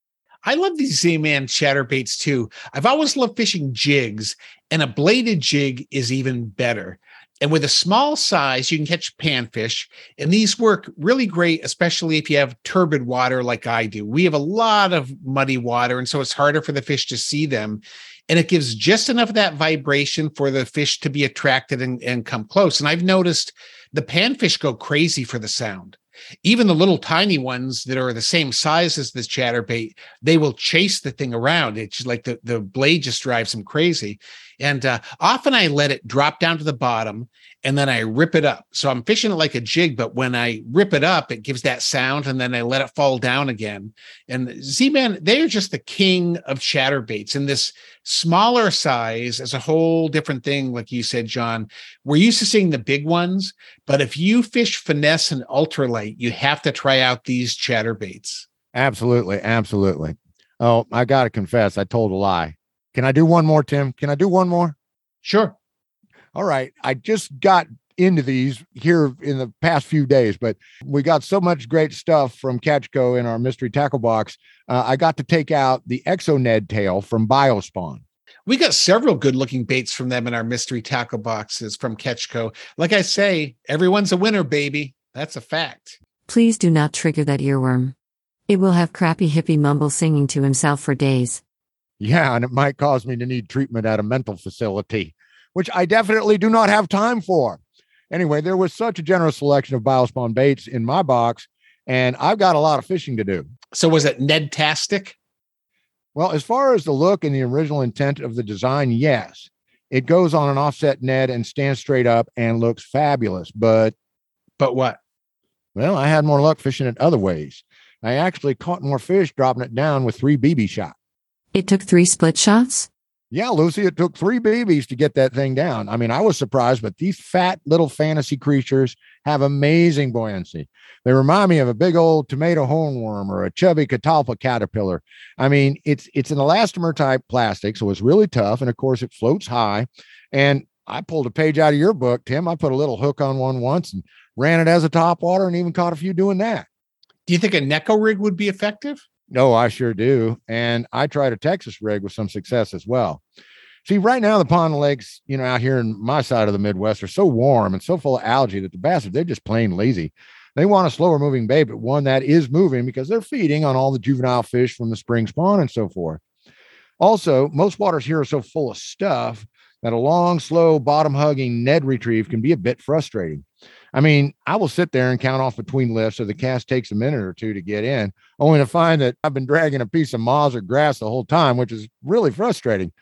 I love these Z-Man chatterbaits too. I've always loved fishing jigs, and a bladed jig is even better. And with a small size, you can catch panfish. And these work really great, especially if you have turbid water like I do. We have a lot of muddy water, and so it's harder for the fish to see them. And it gives just enough of that vibration for the fish to be attracted and, and come close. And I've noticed the panfish go crazy for the sound. Even the little tiny ones that are the same size as this chatterbait, they will chase the thing around. It's like the, the blade just drives them crazy. And uh, often I let it drop down to the bottom and then I rip it up. So I'm fishing it like a jig, but when I rip it up, it gives that sound and then I let it fall down again. And Z Man, they're just the king of chatterbaits. And this smaller size is a whole different thing, like you said, John. We're used to seeing the big ones, but if you fish finesse and ultralight, you have to try out these chatterbaits. Absolutely. Absolutely. Oh, I got to confess, I told a lie. Can I do one more, Tim? Can I do one more? Sure. All right. I just got into these here in the past few days, but we got so much great stuff from Catchco in our mystery tackle box. Uh, I got to take out the Exoned tail from Biospawn. We got several good looking baits from them in our mystery tackle boxes from Catchco. Like I say, everyone's a winner, baby. That's a fact. Please do not trigger that earworm. It will have crappy hippie mumble singing to himself for days. Yeah, and it might cause me to need treatment at a mental facility, which I definitely do not have time for. Anyway, there was such a generous selection of Biospawn baits in my box, and I've got a lot of fishing to do. So was it Ned Tastic? Well, as far as the look and the original intent of the design, yes. It goes on an offset Ned and stands straight up and looks fabulous. But But what? well, I had more luck fishing it other ways. I actually caught more fish dropping it down with three BB shot. It took three split shots? Yeah, Lucy, it took three babies to get that thing down. I mean, I was surprised, but these fat little fantasy creatures have amazing buoyancy. They remind me of a big old tomato hornworm or a chubby catalpa caterpillar. I mean, it's it's an elastomer type plastic, so it's really tough, and of course, it floats high. And I pulled a page out of your book, Tim. I put a little hook on one once and ran it as a top water, and even caught a few doing that. Do you think a Neko rig would be effective? No, I sure do. And I tried a Texas rig with some success as well. See, right now the pond lakes, you know, out here in my side of the Midwest are so warm and so full of algae that the bastards, they're just plain lazy. They want a slower moving bait, but one that is moving because they're feeding on all the juvenile fish from the spring spawn and so forth. Also, most waters here are so full of stuff that a long, slow, bottom hugging Ned retrieve can be a bit frustrating. I mean, I will sit there and count off between lifts so the cast takes a minute or two to get in, only to find that I've been dragging a piece of moss or grass the whole time, which is really frustrating.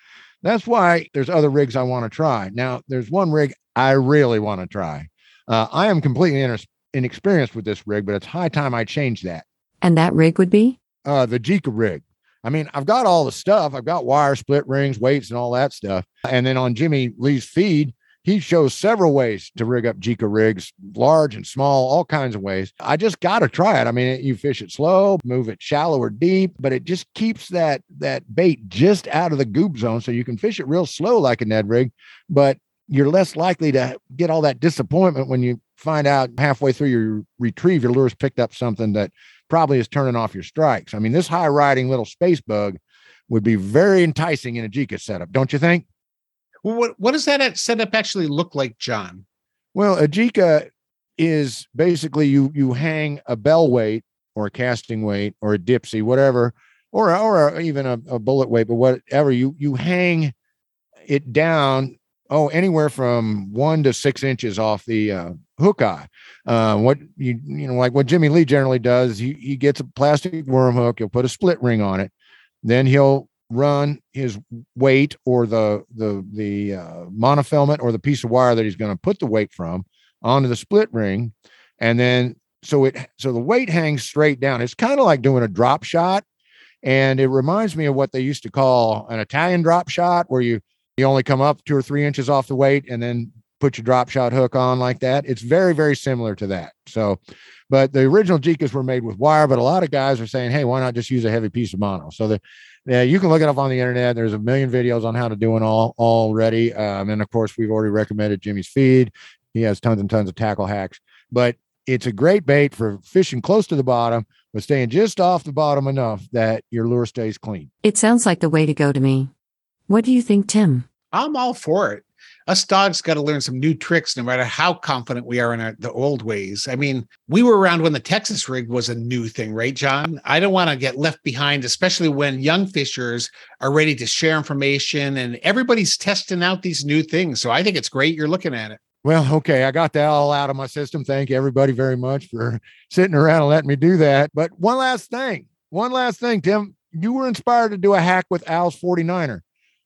That's why there's other rigs I want to try. Now, there's one rig I really want to try. Uh, I am completely inex- inexperienced with this rig, but it's high time I change that. And that rig would be? Uh, the Jika rig. I mean, I've got all the stuff. I've got wire, split rings, weights, and all that stuff. And then on Jimmy Lee's feed, he shows several ways to rig up Jika rigs, large and small, all kinds of ways. I just got to try it. I mean, you fish it slow, move it shallow or deep, but it just keeps that that bait just out of the goop zone, so you can fish it real slow like a Ned rig, but you're less likely to get all that disappointment when you find out halfway through your retrieve your lure's picked up something that probably is turning off your strikes. I mean, this high riding little space bug would be very enticing in a Jika setup, don't you think? What what does that setup actually look like, John? Well, a Jika is basically you you hang a bell weight or a casting weight or a dipsy, whatever, or or even a, a bullet weight, but whatever you you hang it down. Oh, anywhere from one to six inches off the uh, hook eye. Uh, what you you know, like what Jimmy Lee generally does, he he gets a plastic worm hook. He'll put a split ring on it. Then he'll run his weight or the the the uh, monofilament or the piece of wire that he's going to put the weight from onto the split ring, and then so it so the weight hangs straight down. It's kind of like doing a drop shot, and it reminds me of what they used to call an Italian drop shot, where you you only come up two or three inches off the weight and then put your drop shot hook on like that. It's very very similar to that. So. But the original Jikas were made with wire, but a lot of guys are saying, "Hey, why not just use a heavy piece of mono?" So the yeah, you can look it up on the internet. There's a million videos on how to do it all already. Um, and of course, we've already recommended Jimmy's feed. He has tons and tons of tackle hacks, but it's a great bait for fishing close to the bottom, but staying just off the bottom enough that your lure stays clean. It sounds like the way to go to me. What do you think, Tim? I'm all for it us dogs got to learn some new tricks no matter how confident we are in our, the old ways. I mean, we were around when the Texas rig was a new thing, right, John? I don't want to get left behind, especially when young fishers are ready to share information and everybody's testing out these new things. So I think it's great you're looking at it. Well, okay, I got that all out of my system. Thank you, everybody very much for sitting around and letting me do that. But one last thing, one last thing, Tim, you were inspired to do a hack with Al's 49er.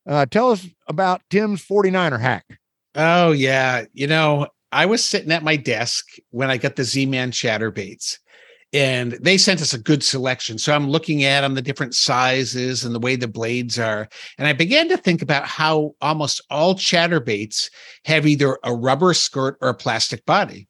Uh, tell us about Tim's 49er hack. Oh, yeah. You know, I was sitting at my desk when I got the Z Man chatterbaits, and they sent us a good selection. So I'm looking at them, the different sizes and the way the blades are. And I began to think about how almost all chatterbaits have either a rubber skirt or a plastic body.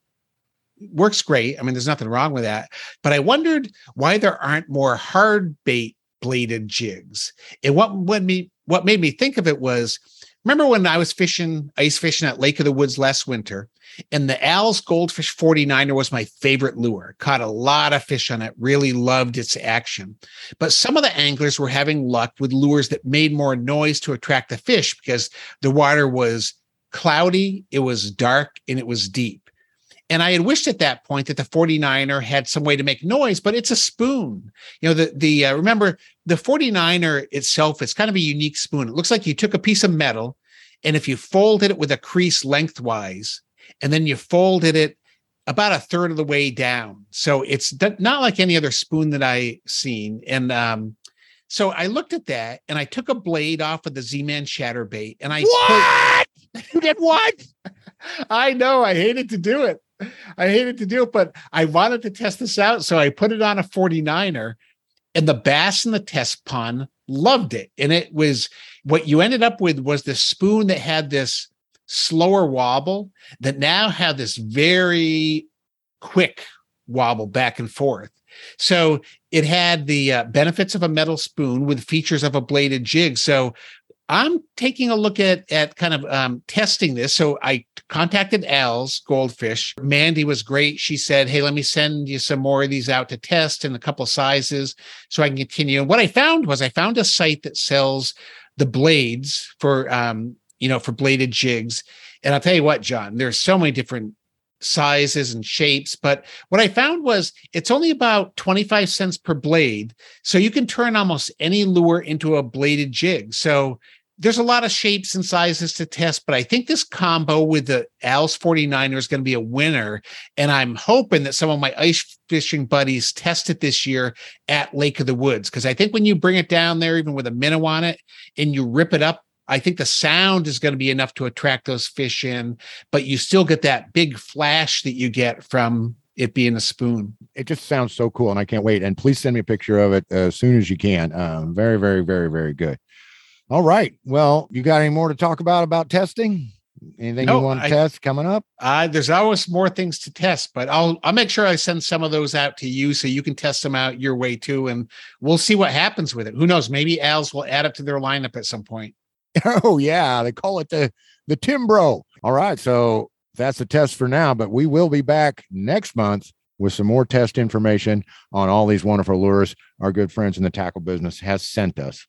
Works great. I mean, there's nothing wrong with that. But I wondered why there aren't more hard bait bladed jigs. And what would me what made me think of it was remember when I was fishing, ice fishing at Lake of the Woods last winter, and the Al's Goldfish 49er was my favorite lure. Caught a lot of fish on it, really loved its action. But some of the anglers were having luck with lures that made more noise to attract the fish because the water was cloudy, it was dark, and it was deep. And I had wished at that point that the 49er had some way to make noise, but it's a spoon. You know, the the uh, remember the 49er itself is kind of a unique spoon. It looks like you took a piece of metal and if you folded it with a crease lengthwise and then you folded it about a third of the way down. So it's not like any other spoon that I've seen. And um, so I looked at that and I took a blade off of the Z-Man Chatterbait and I what? [LAUGHS] you did what? I know I hated to do it. I hated to do it, but I wanted to test this out. So I put it on a 49er, and the bass in the test pond loved it. And it was what you ended up with was the spoon that had this slower wobble that now had this very quick wobble back and forth. So it had the uh, benefits of a metal spoon with features of a bladed jig. So I'm taking a look at at kind of um, testing this. So I contacted Al's Goldfish. Mandy was great. She said, "Hey, let me send you some more of these out to test in a couple sizes, so I can continue." And what I found was I found a site that sells the blades for um, you know for bladed jigs. And I'll tell you what, John, there's so many different sizes and shapes. But what I found was it's only about 25 cents per blade. So you can turn almost any lure into a bladed jig. So there's a lot of shapes and sizes to test, but I think this combo with the Al's 49er is going to be a winner. And I'm hoping that some of my ice fishing buddies test it this year at Lake of the Woods. Because I think when you bring it down there, even with a minnow on it, and you rip it up I think the sound is going to be enough to attract those fish in, but you still get that big flash that you get from it being a spoon. It just sounds so cool, and I can't wait. And please send me a picture of it as soon as you can. Um, very, very, very, very good. All right. Well, you got any more to talk about about testing? Anything no, you want to I, test coming up? Uh, there's always more things to test, but I'll I'll make sure I send some of those out to you so you can test them out your way too, and we'll see what happens with it. Who knows? Maybe Al's will add it to their lineup at some point. [LAUGHS] Oh yeah, they call it the the Timbro. All right, so that's a test for now, but we will be back next month with some more test information on all these wonderful lures our good friends in the tackle business has sent us.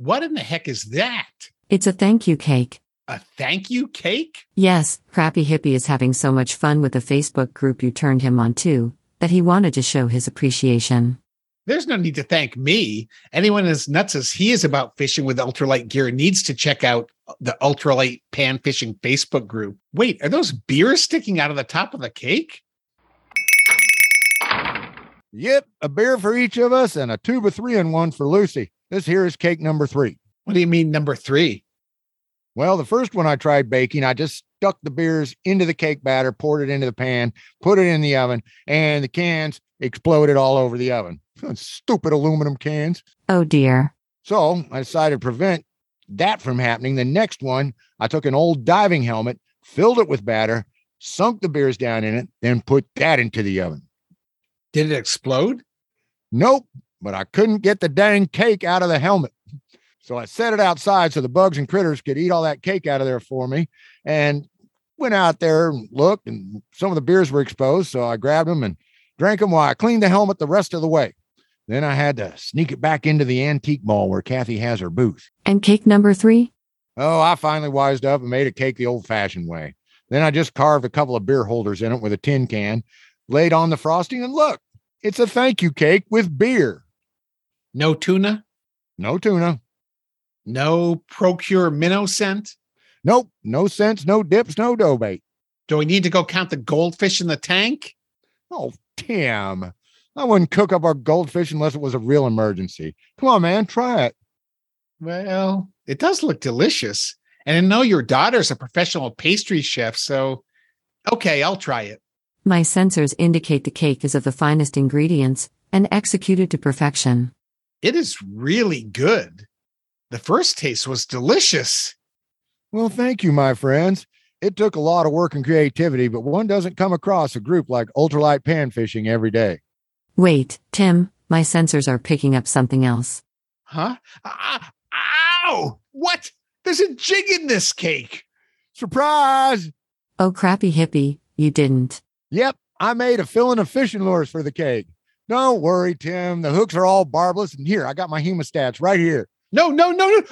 What in the heck is that? It's a thank you cake. A thank you cake? Yes, Crappy Hippie is having so much fun with the Facebook group you turned him on to that he wanted to show his appreciation. There's no need to thank me. Anyone as nuts as he is about fishing with ultralight gear needs to check out the ultralight pan fishing Facebook group. Wait, are those beers sticking out of the top of the cake? Yep, a beer for each of us and a tube of three in one for Lucy. This here is cake number three. What do you mean, number three? Well, the first one I tried baking, I just stuck the beers into the cake batter, poured it into the pan, put it in the oven, and the cans exploded all over the oven. [LAUGHS] Stupid aluminum cans. Oh, dear. So I decided to prevent that from happening. The next one, I took an old diving helmet, filled it with batter, sunk the beers down in it, then put that into the oven. Did it explode? Nope, but I couldn't get the dang cake out of the helmet. So I set it outside so the bugs and critters could eat all that cake out of there for me. And went out there and looked, and some of the beers were exposed. So I grabbed them and drank them while I cleaned the helmet the rest of the way. Then I had to sneak it back into the antique mall where Kathy has her booth. And cake number three? Oh, I finally wised up and made a cake the old fashioned way. Then I just carved a couple of beer holders in it with a tin can, laid on the frosting, and look, it's a thank you cake with beer. No tuna? No tuna. No Pro-Cure minnow scent? Nope, no scents, no dips, no dough bait. Do we need to go count the goldfish in the tank? Oh, Tim. I wouldn't cook up our goldfish unless it was a real emergency. Come on, man, try it. Well, it does look delicious. And I know your daughter's a professional pastry chef, so okay, I'll try it. My sensors indicate the cake is of the finest ingredients and executed to perfection. It is really good. The first taste was delicious. Well, thank you, my friends. It took a lot of work and creativity, but one doesn't come across a group like Ultralight Pan Fishing every day. Wait, Tim, my sensors are picking up something else. Huh? Ah, ow! What? There's a jig in this cake. Surprise! Oh, crappy hippie, you didn't. Yep, I made a filling of fishing lures for the cake. Don't worry, Tim. The hooks are all barbless. And here, I got my hemostats right here. No, no, no, no.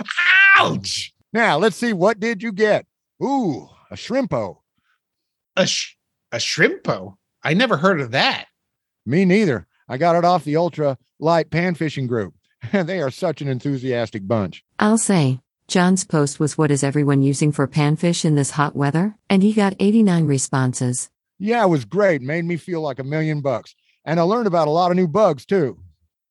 Ouch! Now, let's see. What did you get? Ooh, a shrimpo. A, sh- a shrimpo? I never heard of that. Me neither. I got it off the ultra light pan fishing group. [LAUGHS] they are such an enthusiastic bunch. I'll say, John's post was what is everyone using for panfish in this hot weather? And he got 89 responses. Yeah, it was great. Made me feel like a million bucks. And I learned about a lot of new bugs too.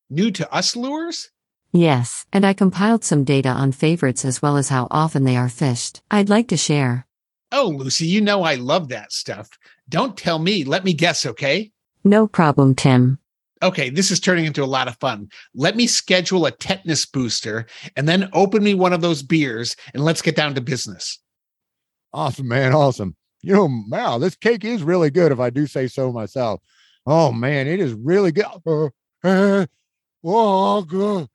New to us lures? Yes, and I compiled some data on favorites as well as how often they are fished. I'd like to share. Oh, Lucy, you know I love that stuff. Don't tell me. Let me guess, okay? No problem, Tim. Okay, this is turning into a lot of fun. Let me schedule a tetanus booster and then open me one of those beers and let's get down to business. Awesome, man. Awesome. You know, wow, this cake is really good if I do say so myself. Oh, man, it is really good. Oh, good.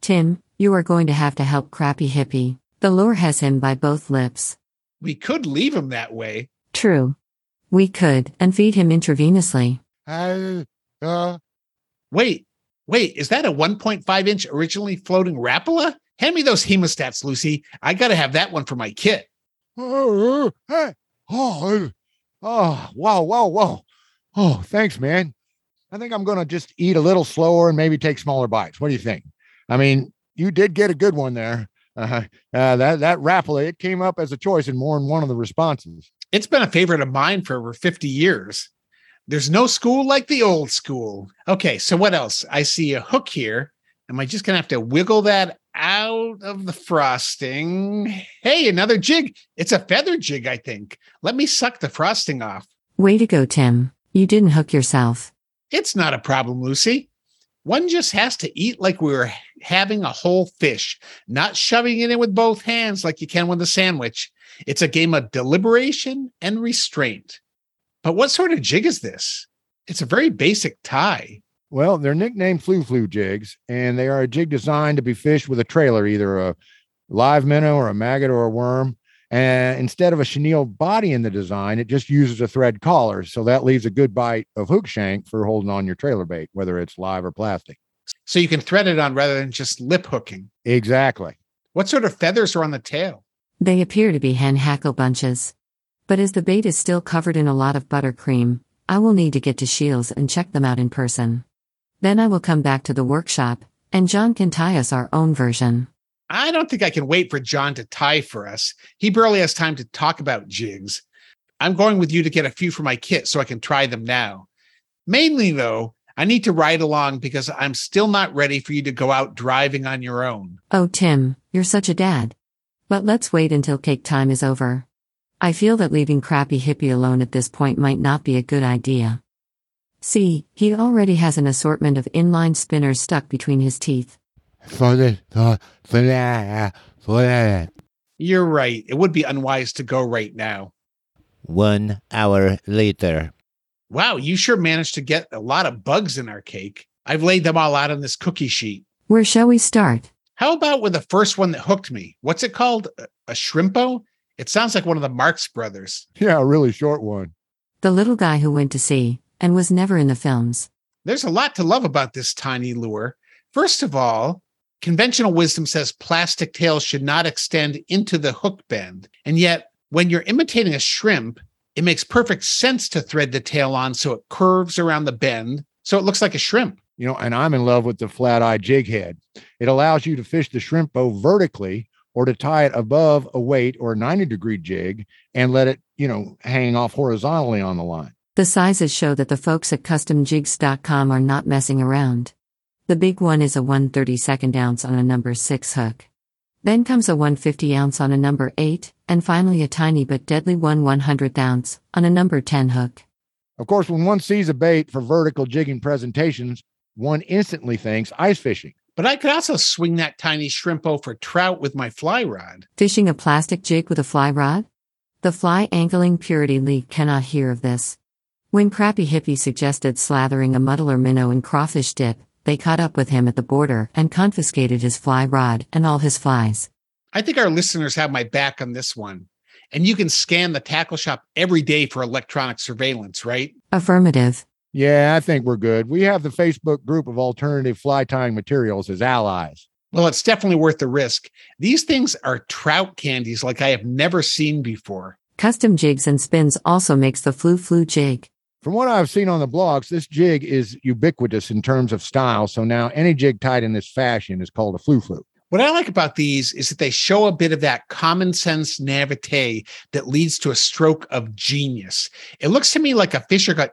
Tim, you are going to have to help Crappy Hippie. The lure has him by both lips. We could leave him that way. True. We could, and feed him intravenously. uh, uh, Wait, wait, is that a 1.5 inch originally floating Rapala? Hand me those hemostats, Lucy. I got to have that one for my kit. oh, hey, oh, oh, wow, wow, wow. Oh, thanks, man. I think I'm going to just eat a little slower and maybe take smaller bites. What do you think? I mean, you did get a good one there. Uh, uh, that that Rapala, it came up as a choice in more than one of the responses. It's been a favorite of mine for over 50 years. There's no school like the old school. Okay, so what else? I see a hook here. Am I just going to have to wiggle that out of the frosting? Hey, another jig. It's a feather jig, I think. Let me suck the frosting off. Way to go, Tim. You didn't hook yourself. It's not a problem, Lucy. One just has to eat like we were having a whole fish, not shoving it in with both hands like you can with a sandwich. It's a game of deliberation and restraint. But what sort of jig is this? It's a very basic tie. Well, they're nicknamed flu flu jigs, and they are a jig designed to be fished with a trailer, either a live minnow or a maggot or a worm. And instead of a chenille body in the design, it just uses a thread collar. So that leaves a good bite of hook shank for holding on your trailer bait, whether it's live or plastic. So you can thread it on rather than just lip hooking. Exactly. What sort of feathers are on the tail? They appear to be hen hackle bunches. But as the bait is still covered in a lot of buttercream, I will need to get to Shields and check them out in person. Then I will come back to the workshop, and John can tie us our own version. I don't think I can wait for John to tie for us. He barely has time to talk about jigs. I'm going with you to get a few for my kit so I can try them now. Mainly, though, I need to ride along because I'm still not ready for you to go out driving on your own. Oh, Tim, you're such a dad. But let's wait until cake time is over. I feel that leaving Crappy Hippie alone at this point might not be a good idea. See, he already has an assortment of inline spinners stuck between his teeth. You're right. It would be unwise to go right now. One hour later. Wow, you sure managed to get a lot of bugs in our cake. I've laid them all out on this cookie sheet. Where shall we start? How about with the first one that hooked me? What's it called? A, a shrimpo? It sounds like one of the Marx brothers. Yeah, a really short one. The little guy who went to sea and was never in the films. There's a lot to love about this tiny lure. First of all, conventional wisdom says plastic tails should not extend into the hook bend. And yet, when you're imitating a shrimp, it makes perfect sense to thread the tail on so it curves around the bend so it looks like a shrimp. You know, and I'm in love with the flat eye jig head. It allows you to fish the shrimpo vertically or to tie it above a weight or a 90 degree jig and let it, you know, hang off horizontally on the line. The sizes show that the folks at CustomJigs.com are not messing around. The big one is a 132nd ounce on a number 6 hook. Then comes a 150 ounce on a number 8, and finally a tiny but deadly one 100th ounce on a number 10 hook. Of course, when one sees a bait for vertical jigging presentations, one instantly thinks ice fishing. But I could also swing that tiny shrimpo for trout with my fly rod. Fishing a plastic jig with a fly rod? The Fly Angling Purity League cannot hear of this. When Crappy Hippie suggested slathering a muddler minnow in crawfish dip, they caught up with him at the border and confiscated his fly rod and all his flies. I think our listeners have my back on this one. And you can scan the tackle shop every day for electronic surveillance, right? Affirmative. Yeah, I think we're good. We have the Facebook group of alternative fly tying materials as allies. Well, it's definitely worth the risk. These things are trout candies like I have never seen before. Custom jigs and spins also makes the flu flu jig. From what I've seen on the blogs, this jig is ubiquitous in terms of style. So now any jig tied in this fashion is called a flu flu. What I like about these is that they show a bit of that common sense naivete that leads to a stroke of genius. It looks to me like a fisher got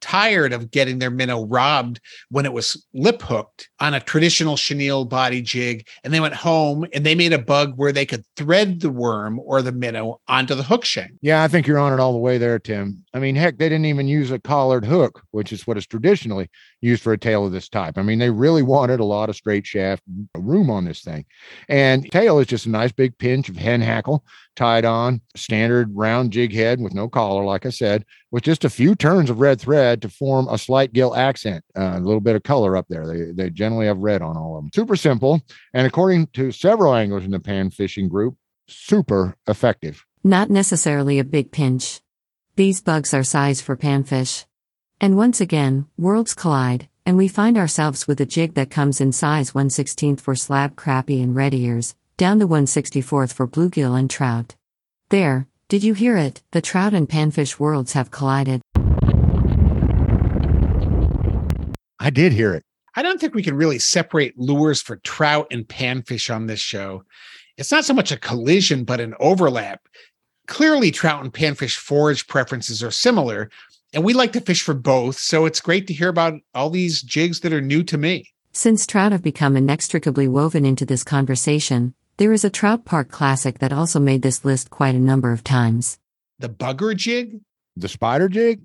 tired of getting their minnow robbed when it was lip hooked on a traditional chenille body jig. And they went home and they made a bug where they could thread the worm or the minnow onto the hook shank. Yeah, I think you're on it all the way there, Tim. I mean, heck, they didn't even use a collared hook, which is what is traditionally used for a tail of this type. I mean, they really wanted a lot of straight shaft room on this thing. And tail is just a nice big pinch of hen hackle tied on, standard round jig head with no collar, like I said, with just a few turns of red thread to form a slight gill accent, uh, a little bit of color up there. They, they generally have red on all of them. Super simple. And according to several anglers in the pan fishing group, super effective. Not necessarily a big pinch. These bugs are size for panfish. And once again, worlds collide, and we find ourselves with a jig that comes in size 116th for slab crappie and red ears, down to 164th for bluegill and trout. There, did you hear it? The trout and panfish worlds have collided. I did hear it. I don't think we can really separate lures for trout and panfish on this show. It's not so much a collision, but an overlap. Clearly, trout and panfish forage preferences are similar, and we like to fish for both. So it's great to hear about all these jigs that are new to me. Since trout have become inextricably woven into this conversation, there is a trout park classic that also made this list quite a number of times. The bugger jig? The spider jig?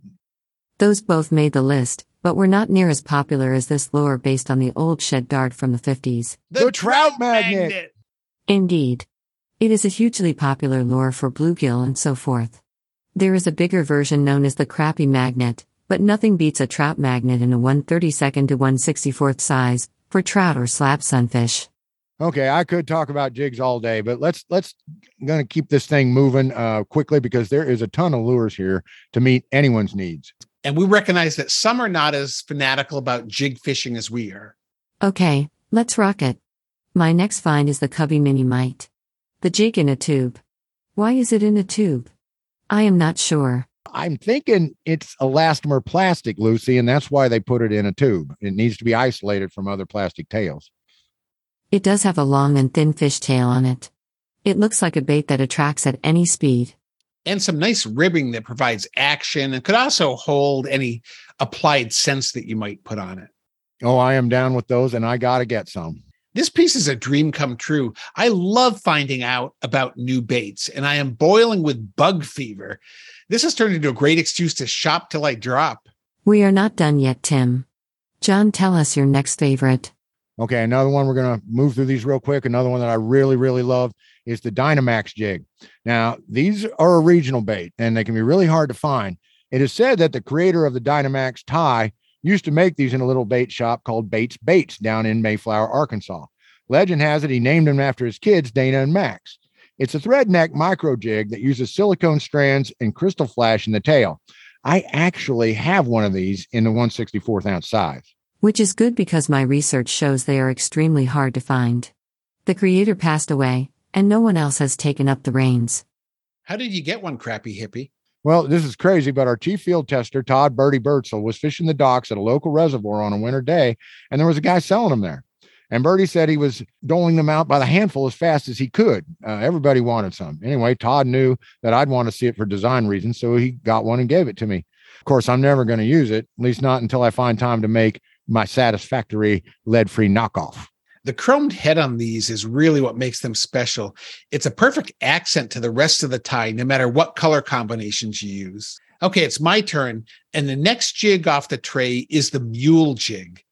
Those both made the list, but were not near as popular as this lure based on the old shad dart from the 50s. The trout magnet. Indeed. It is a hugely popular lure for bluegill and so forth. There is a bigger version known as the crappie magnet, but nothing beats a trout magnet in a 132nd to 164th size for trout or slab sunfish. Okay, I could talk about jigs all day, but let's let's going to keep this thing moving uh, quickly because there is a ton of lures here to meet anyone's needs. And we recognize that some are not as fanatical about jig fishing as we are. Okay, let's rock it. My next find is the Cubby Mini Mite. The jig in a tube. Why is it in a tube? I am not sure. I'm thinking it's elastomer plastic, Lucy, and that's why they put it in a tube. It needs to be isolated from other plastic tails. It does have a long and thin fish tail on it. It looks like a bait that attracts at any speed. And some nice ribbing that provides action and could also hold any applied scents that you might put on it. Oh, I am down with those, and I got to get some. This piece is a dream come true. I love finding out about new baits, and I am boiling with bug fever. This has turned into a great excuse to shop till I drop. We are not done yet, Tim. John, tell us your next favorite. Okay, another one we're going to move through these real quick. Another one that I really, really love is the Dynamax jig. Now, these are a regional bait and they can be really hard to find. It is said that the creator of the Dynamax tie used to make these in a little bait shop called Bates Baits down in Mayflower, Arkansas. Legend has it he named them after his kids, Dana and Max. It's a thread neck micro jig that uses silicone strands and crystal flash in the tail. I actually have one of these in the 164th ounce size. Which is good because my research shows they are extremely hard to find. The creator passed away, and no one else has taken up the reins. How did you get one, crappy hippie? Well, this is crazy, but our chief field tester, Todd Birdie Bertzel, was fishing the docks at a local reservoir on a winter day, and there was a guy selling them there. And Birdie said he was doling them out by the handful as fast as he could. Uh, everybody wanted some. Anyway, Todd knew that I'd want to see it for design reasons, so he got one and gave it to me. Of course, I'm never going to use it, at least not until I find time to make my satisfactory lead free knockoff. The chromed head on these is really what makes them special. It's a perfect accent to the rest of the tie, no matter what color combinations you use. Okay, it's my turn. And the next jig off the tray is the mule jig.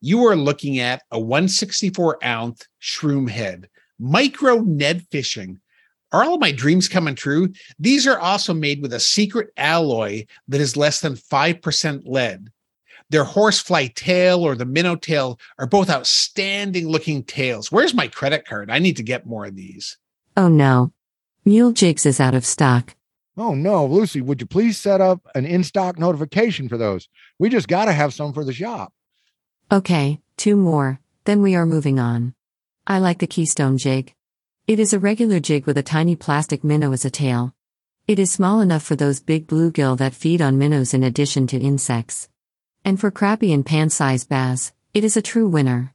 You are looking at a 164 ounce shroom head. Micro Ned fishing Are all of my dreams coming true? These are also made with a secret alloy that is less than 5% lead. Their horsefly tail or the minnow tail are both outstanding looking tails. Where's my credit card? I need to get more of these. Oh no. Mule Jigs is out of stock. Oh no, Lucy, would you please set up an in stock notification for those? We just got to have some for the shop. Okay, two more, then we are moving on. I like the Keystone Jig. It is a regular jig with a tiny plastic minnow as a tail. It is small enough for those big bluegill that feed on minnows in addition to insects. And for crappie and pan sized bass, it is a true winner.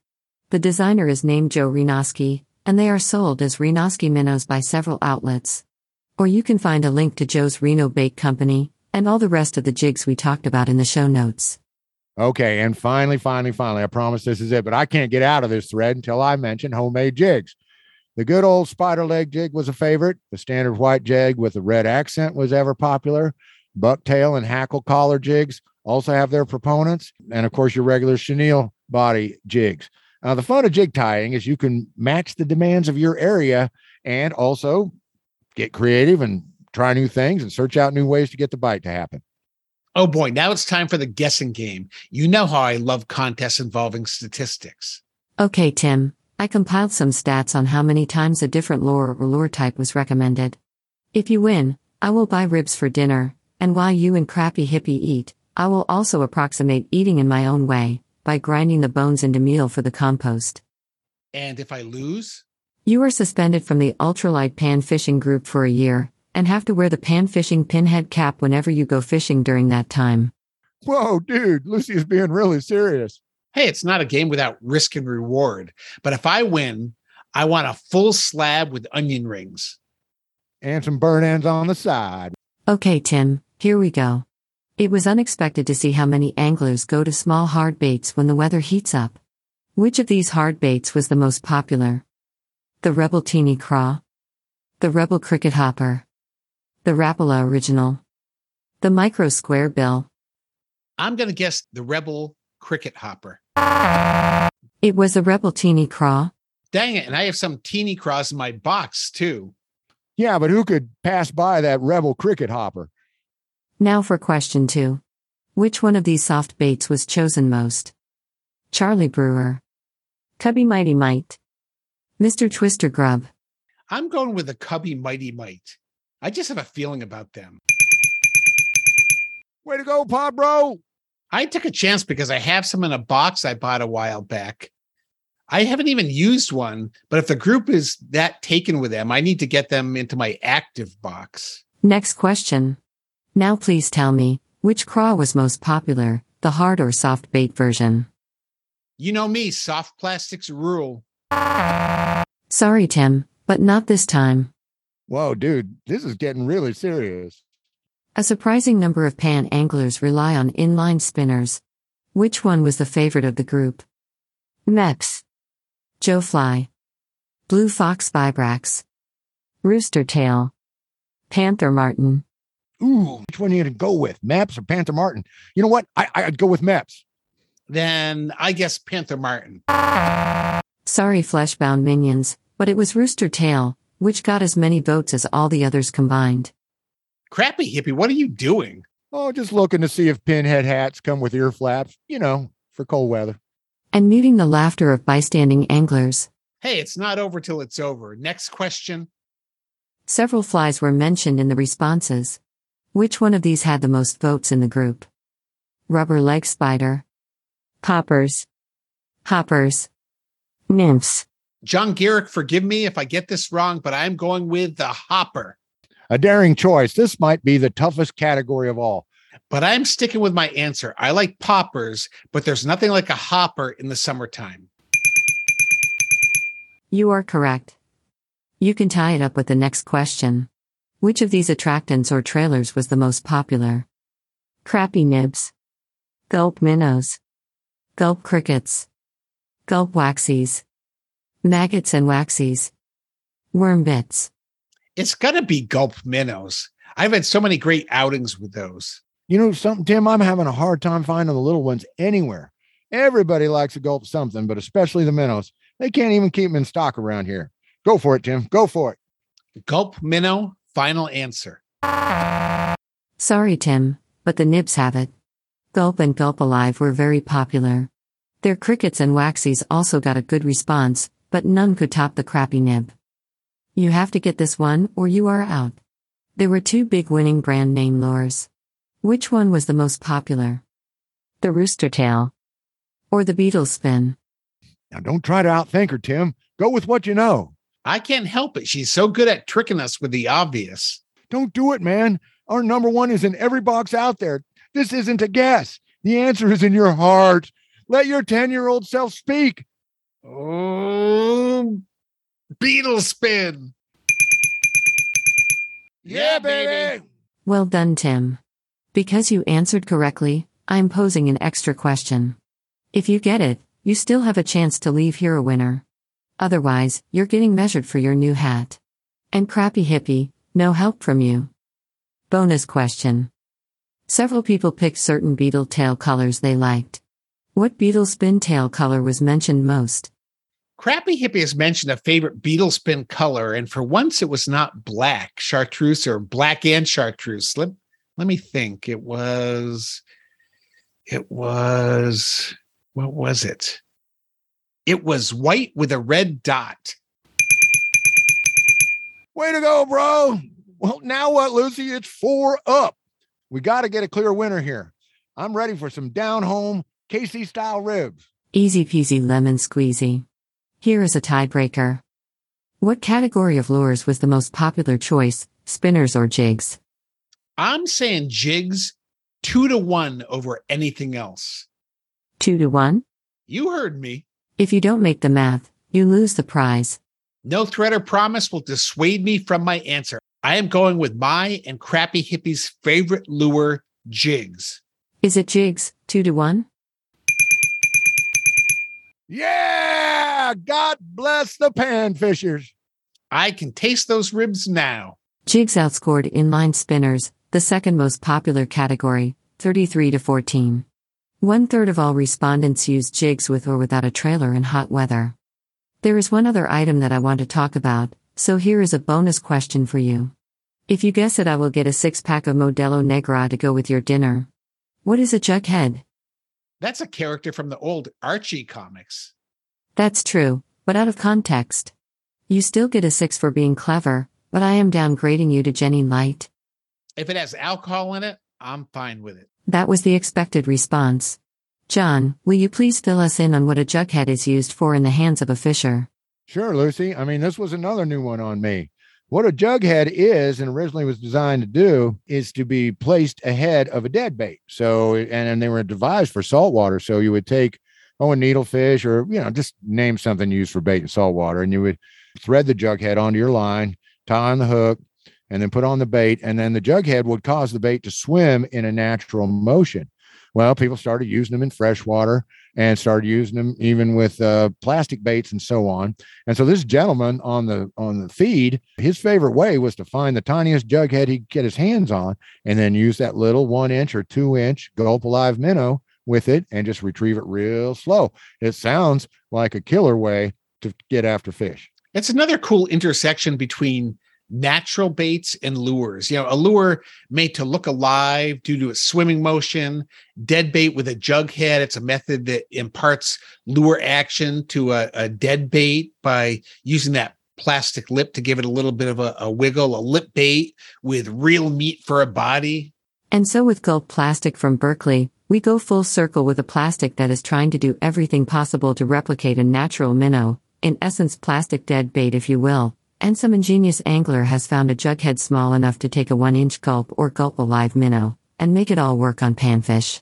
The designer is named Joe Renosky, and they are sold as Renosky minnows by several outlets. Or you can find a link to Joe's Reno Bake Company and all the rest of the jigs we talked about in the show notes. Okay, and finally, finally, finally, I promise this is it, but I can't get out of this thread until I mention homemade jigs. The good old spider leg jig was a favorite. The standard white jig with the red accent was ever popular. Bucktail and hackle collar jigs also have their proponents. And of course, your regular chenille body jigs. Now, the fun of jig tying is you can match the demands of your area and also get creative and try new things and search out new ways to get the bite to happen. Oh boy, now it's time for the guessing game. You know how I love contests involving statistics. Okay, Tim, I compiled some stats on how many times a different lure or lure type was recommended. If you win, I will buy ribs for dinner, and while you and Crappy Hippie eat, I will also approximate eating in my own way by grinding the bones into meal for the compost. And if I lose, You are suspended from the ultralight pan fishing group for a year and have to wear the pan fishing pinhead cap whenever you go fishing during that time. Whoa, dude, Lucy is being really serious. hey, it's not a game without risk and reward. But if I win, I want a full slab with onion rings. And some burn ends on the side. Okay, Tim, here we go. It was unexpected to see how many anglers go to small hard baits when the weather heats up. Which of these hard baits was the most popular? The Rebel Teeny Craw? The Rebel Cricket Hopper? The Rapala Original? The Micro Square Bill? I'm going to guess the Rebel Cricket Hopper. It was the Rebel Teeny Craw. Dang it. And I have some teeny Craws in my box too. Yeah, but who could pass by that rebel cricket hopper? Now for question two. Which one of these soft baits was chosen most? Charlie Brewer. Cubby Mighty Might. Mr. Twister Grub. I'm going with the Cubby Mighty Might. I just have a feeling about them. Way to go, Pod Bro. I took a chance because I have some in a box I bought a while back. I haven't even used one, but if the group is that taken with them, I need to get them into my active box. Next question. Now please tell me, which craw was most popular, the hard or soft bait version? You know me, soft plastics rule. Sorry, Tim, but not this time. Whoa, dude, this is getting really serious. A surprising number of pan anglers rely on inline spinners. Which one was the favorite of the group? Mepps. Joe Fly. Blue Fox Vibrax. Rooster Tail. Panther Martin. Ooh, which one are you going to go with? Mepps or Panther Martin? You know what? I, I'd go with Mepps. Then I guess Panther Martin. Sorry, fleshbound minions, but it was Rooster Tail, which got as many votes as all the others combined. Crappy hippie, what are you doing? Oh, just looking to see if pinhead hats come with ear flaps, you know, for cold weather. And muting the laughter of bystanding anglers. Hey, it's not over till it's over. Next question. Several flies were mentioned in the responses. Which one of these had the most votes in the group? Rubber leg spider. Poppers. Hoppers. Nymphs. John Garrick, forgive me if I get this wrong, but I'm going with the hopper. A daring choice. This might be the toughest category of all. But I'm sticking with my answer. I like poppers, but there's nothing like a hopper in the summertime. You are correct. You can tie it up with the next question. Which of these attractants or trailers was the most popular? Crappy nibs. Gulp minnows. Gulp crickets. Gulp waxies. Maggots and waxies. Worm bits. It's got to be gulp minnows. I've had so many great outings with those. You know something, Tim? I'm having a hard time finding the little ones anywhere. Everybody likes to gulp something, but especially the minnows. They can't even keep them in stock around here. Go for it, Tim. Go for it. Gulp minnow, final answer. Sorry, Tim, but the nibs have it. Gulp and Gulp Alive were very popular. Their crickets and waxies also got a good response, but none could top the crappy nib. You have to get this one or you are out. There were two big winning brand name lures. Which one was the most popular? The rooster tail or the beetle spin? Now, don't try to outthink her, Tim. Go with what you know. I can't help it. She's so good at tricking us with the obvious. Don't do it, man. Our number one is in every box out there. This isn't a guess. The answer is in your heart. Let your 10 year old self speak. Oh, beetle spin. Yeah, baby. Well done, Tim. Because you answered correctly, I'm posing an extra question. If you get it, you still have a chance to leave here a winner. Otherwise, you're getting measured for your new hat. And crappy hippie, no help from you. Bonus question. Several people picked certain beetle tail colors they liked. What beetle spin tail color was mentioned most? Crappy Hippie has mentioned a favorite beetle spin color, and for once it was not black, chartreuse, or black and chartreuse. Let, let me think. It was, it was, what was it? It was white with a red dot. Way to go, bro. Well, now what, Lucy? It's four up. We got to get a clear winner here. I'm ready for some down home KC style ribs. Easy peasy lemon squeezy. Here is a tiebreaker. What category of lures was the most popular choice, spinners or jigs? I'm saying jigs two to one over anything else. Two to one? You heard me. If you don't make the math, you lose the prize. No threat or promise will dissuade me from my answer. I am going with my and Crappy Hippie's favorite lure, jigs. Is it jigs, two to one? Yeah, God bless the panfishers. I can taste those ribs now. Jigs outscored inline spinners, the second most popular category, 33 to 14. One third of all respondents used jigs with or without a trailer in hot weather. There is one other item that I want to talk about, so here is a bonus question for you. If you guess it, I will get a six pack of Modelo Negra to go with your dinner. What is a jughead? That's a character from the old Archie comics. That's true, but out of context. You still get a six for being clever, but I am downgrading you to Genny Light. If it has alcohol in it, I'm fine with it. That was the expected response. John, will you please fill us in on what a jughead is used for in the hands of a fisher? Sure, Lucy. I mean, this was another new one on me. What a jughead is and originally was designed to do is to be placed ahead of a dead bait. So, and, and they were devised for saltwater. So you would take, oh, a needlefish or, you know, just name something used for bait in saltwater and you would thread the jughead onto your line, tie on the hook, and then put on the bait. And then the jughead would cause the bait to swim in a natural motion. Well, people started using them in freshwater and started using them even with uh, plastic baits and so on. And so this gentleman on the on the feed, his favorite way was to find the tiniest jughead he could get his hands on, and then use that little one inch or two inch gulp alive minnow with it, and just retrieve it real slow. It sounds like a killer way to get after fish. It's another cool intersection between natural baits and lures. You know, a lure made to look alive due to its swimming motion, dead bait with a jug head. It's a method that imparts lure action to a, a dead bait by using that plastic lip to give it a little bit of a, a wiggle, a lip bait with real meat for a body. And so with Gulp Plastic from Berkley, we go full circle with a plastic that is trying to do everything possible to replicate a natural minnow, in essence, plastic dead bait, if you will. And some ingenious angler has found a jughead small enough to take a one inch gulp or gulp alive minnow and make it all work on panfish.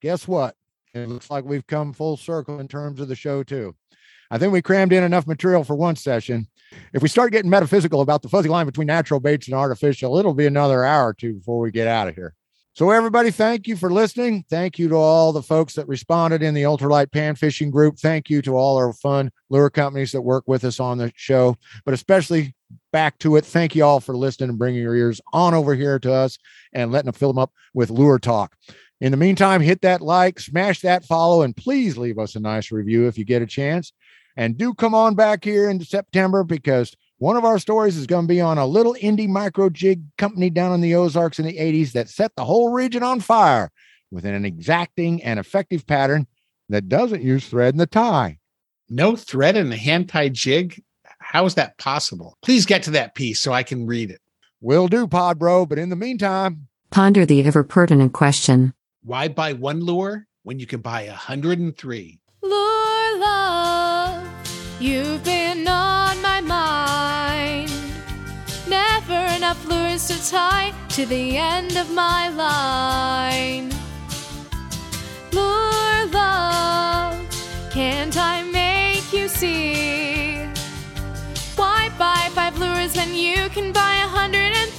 Guess what? It looks like we've come full circle in terms of the show, too. I think we crammed in enough material for one session. If we start getting metaphysical about the fuzzy line between natural baits and artificial, it'll be another hour or two before we get out of here. So, everybody, thank you for listening. Thank you to all the folks that responded in the ultralight pan fishing group. Thank you to all our fun lure companies that work with us on the show, but especially back to it. Thank you all for listening and bringing your ears on over here to us and letting them fill them up with lure talk. In the meantime, hit that like, smash that follow, and please leave us a nice review if you get a chance. And do come on back here in September because One of our stories is going to be on a little indie micro jig company down in the Ozarks in the 80s that set the whole region on fire with an exacting and effective pattern that doesn't use thread in the tie. No thread in a hand tie jig? How is that possible? Please get to that piece so I can read it. Will do, Pod Bro, but in the meantime, Ponder the ever pertinent question. Why buy one lure when you can buy a 103? Lure love, you've been affluence to tie to the end of my line. More love, can't I make you see? Why buy five lures when you can buy a hundred and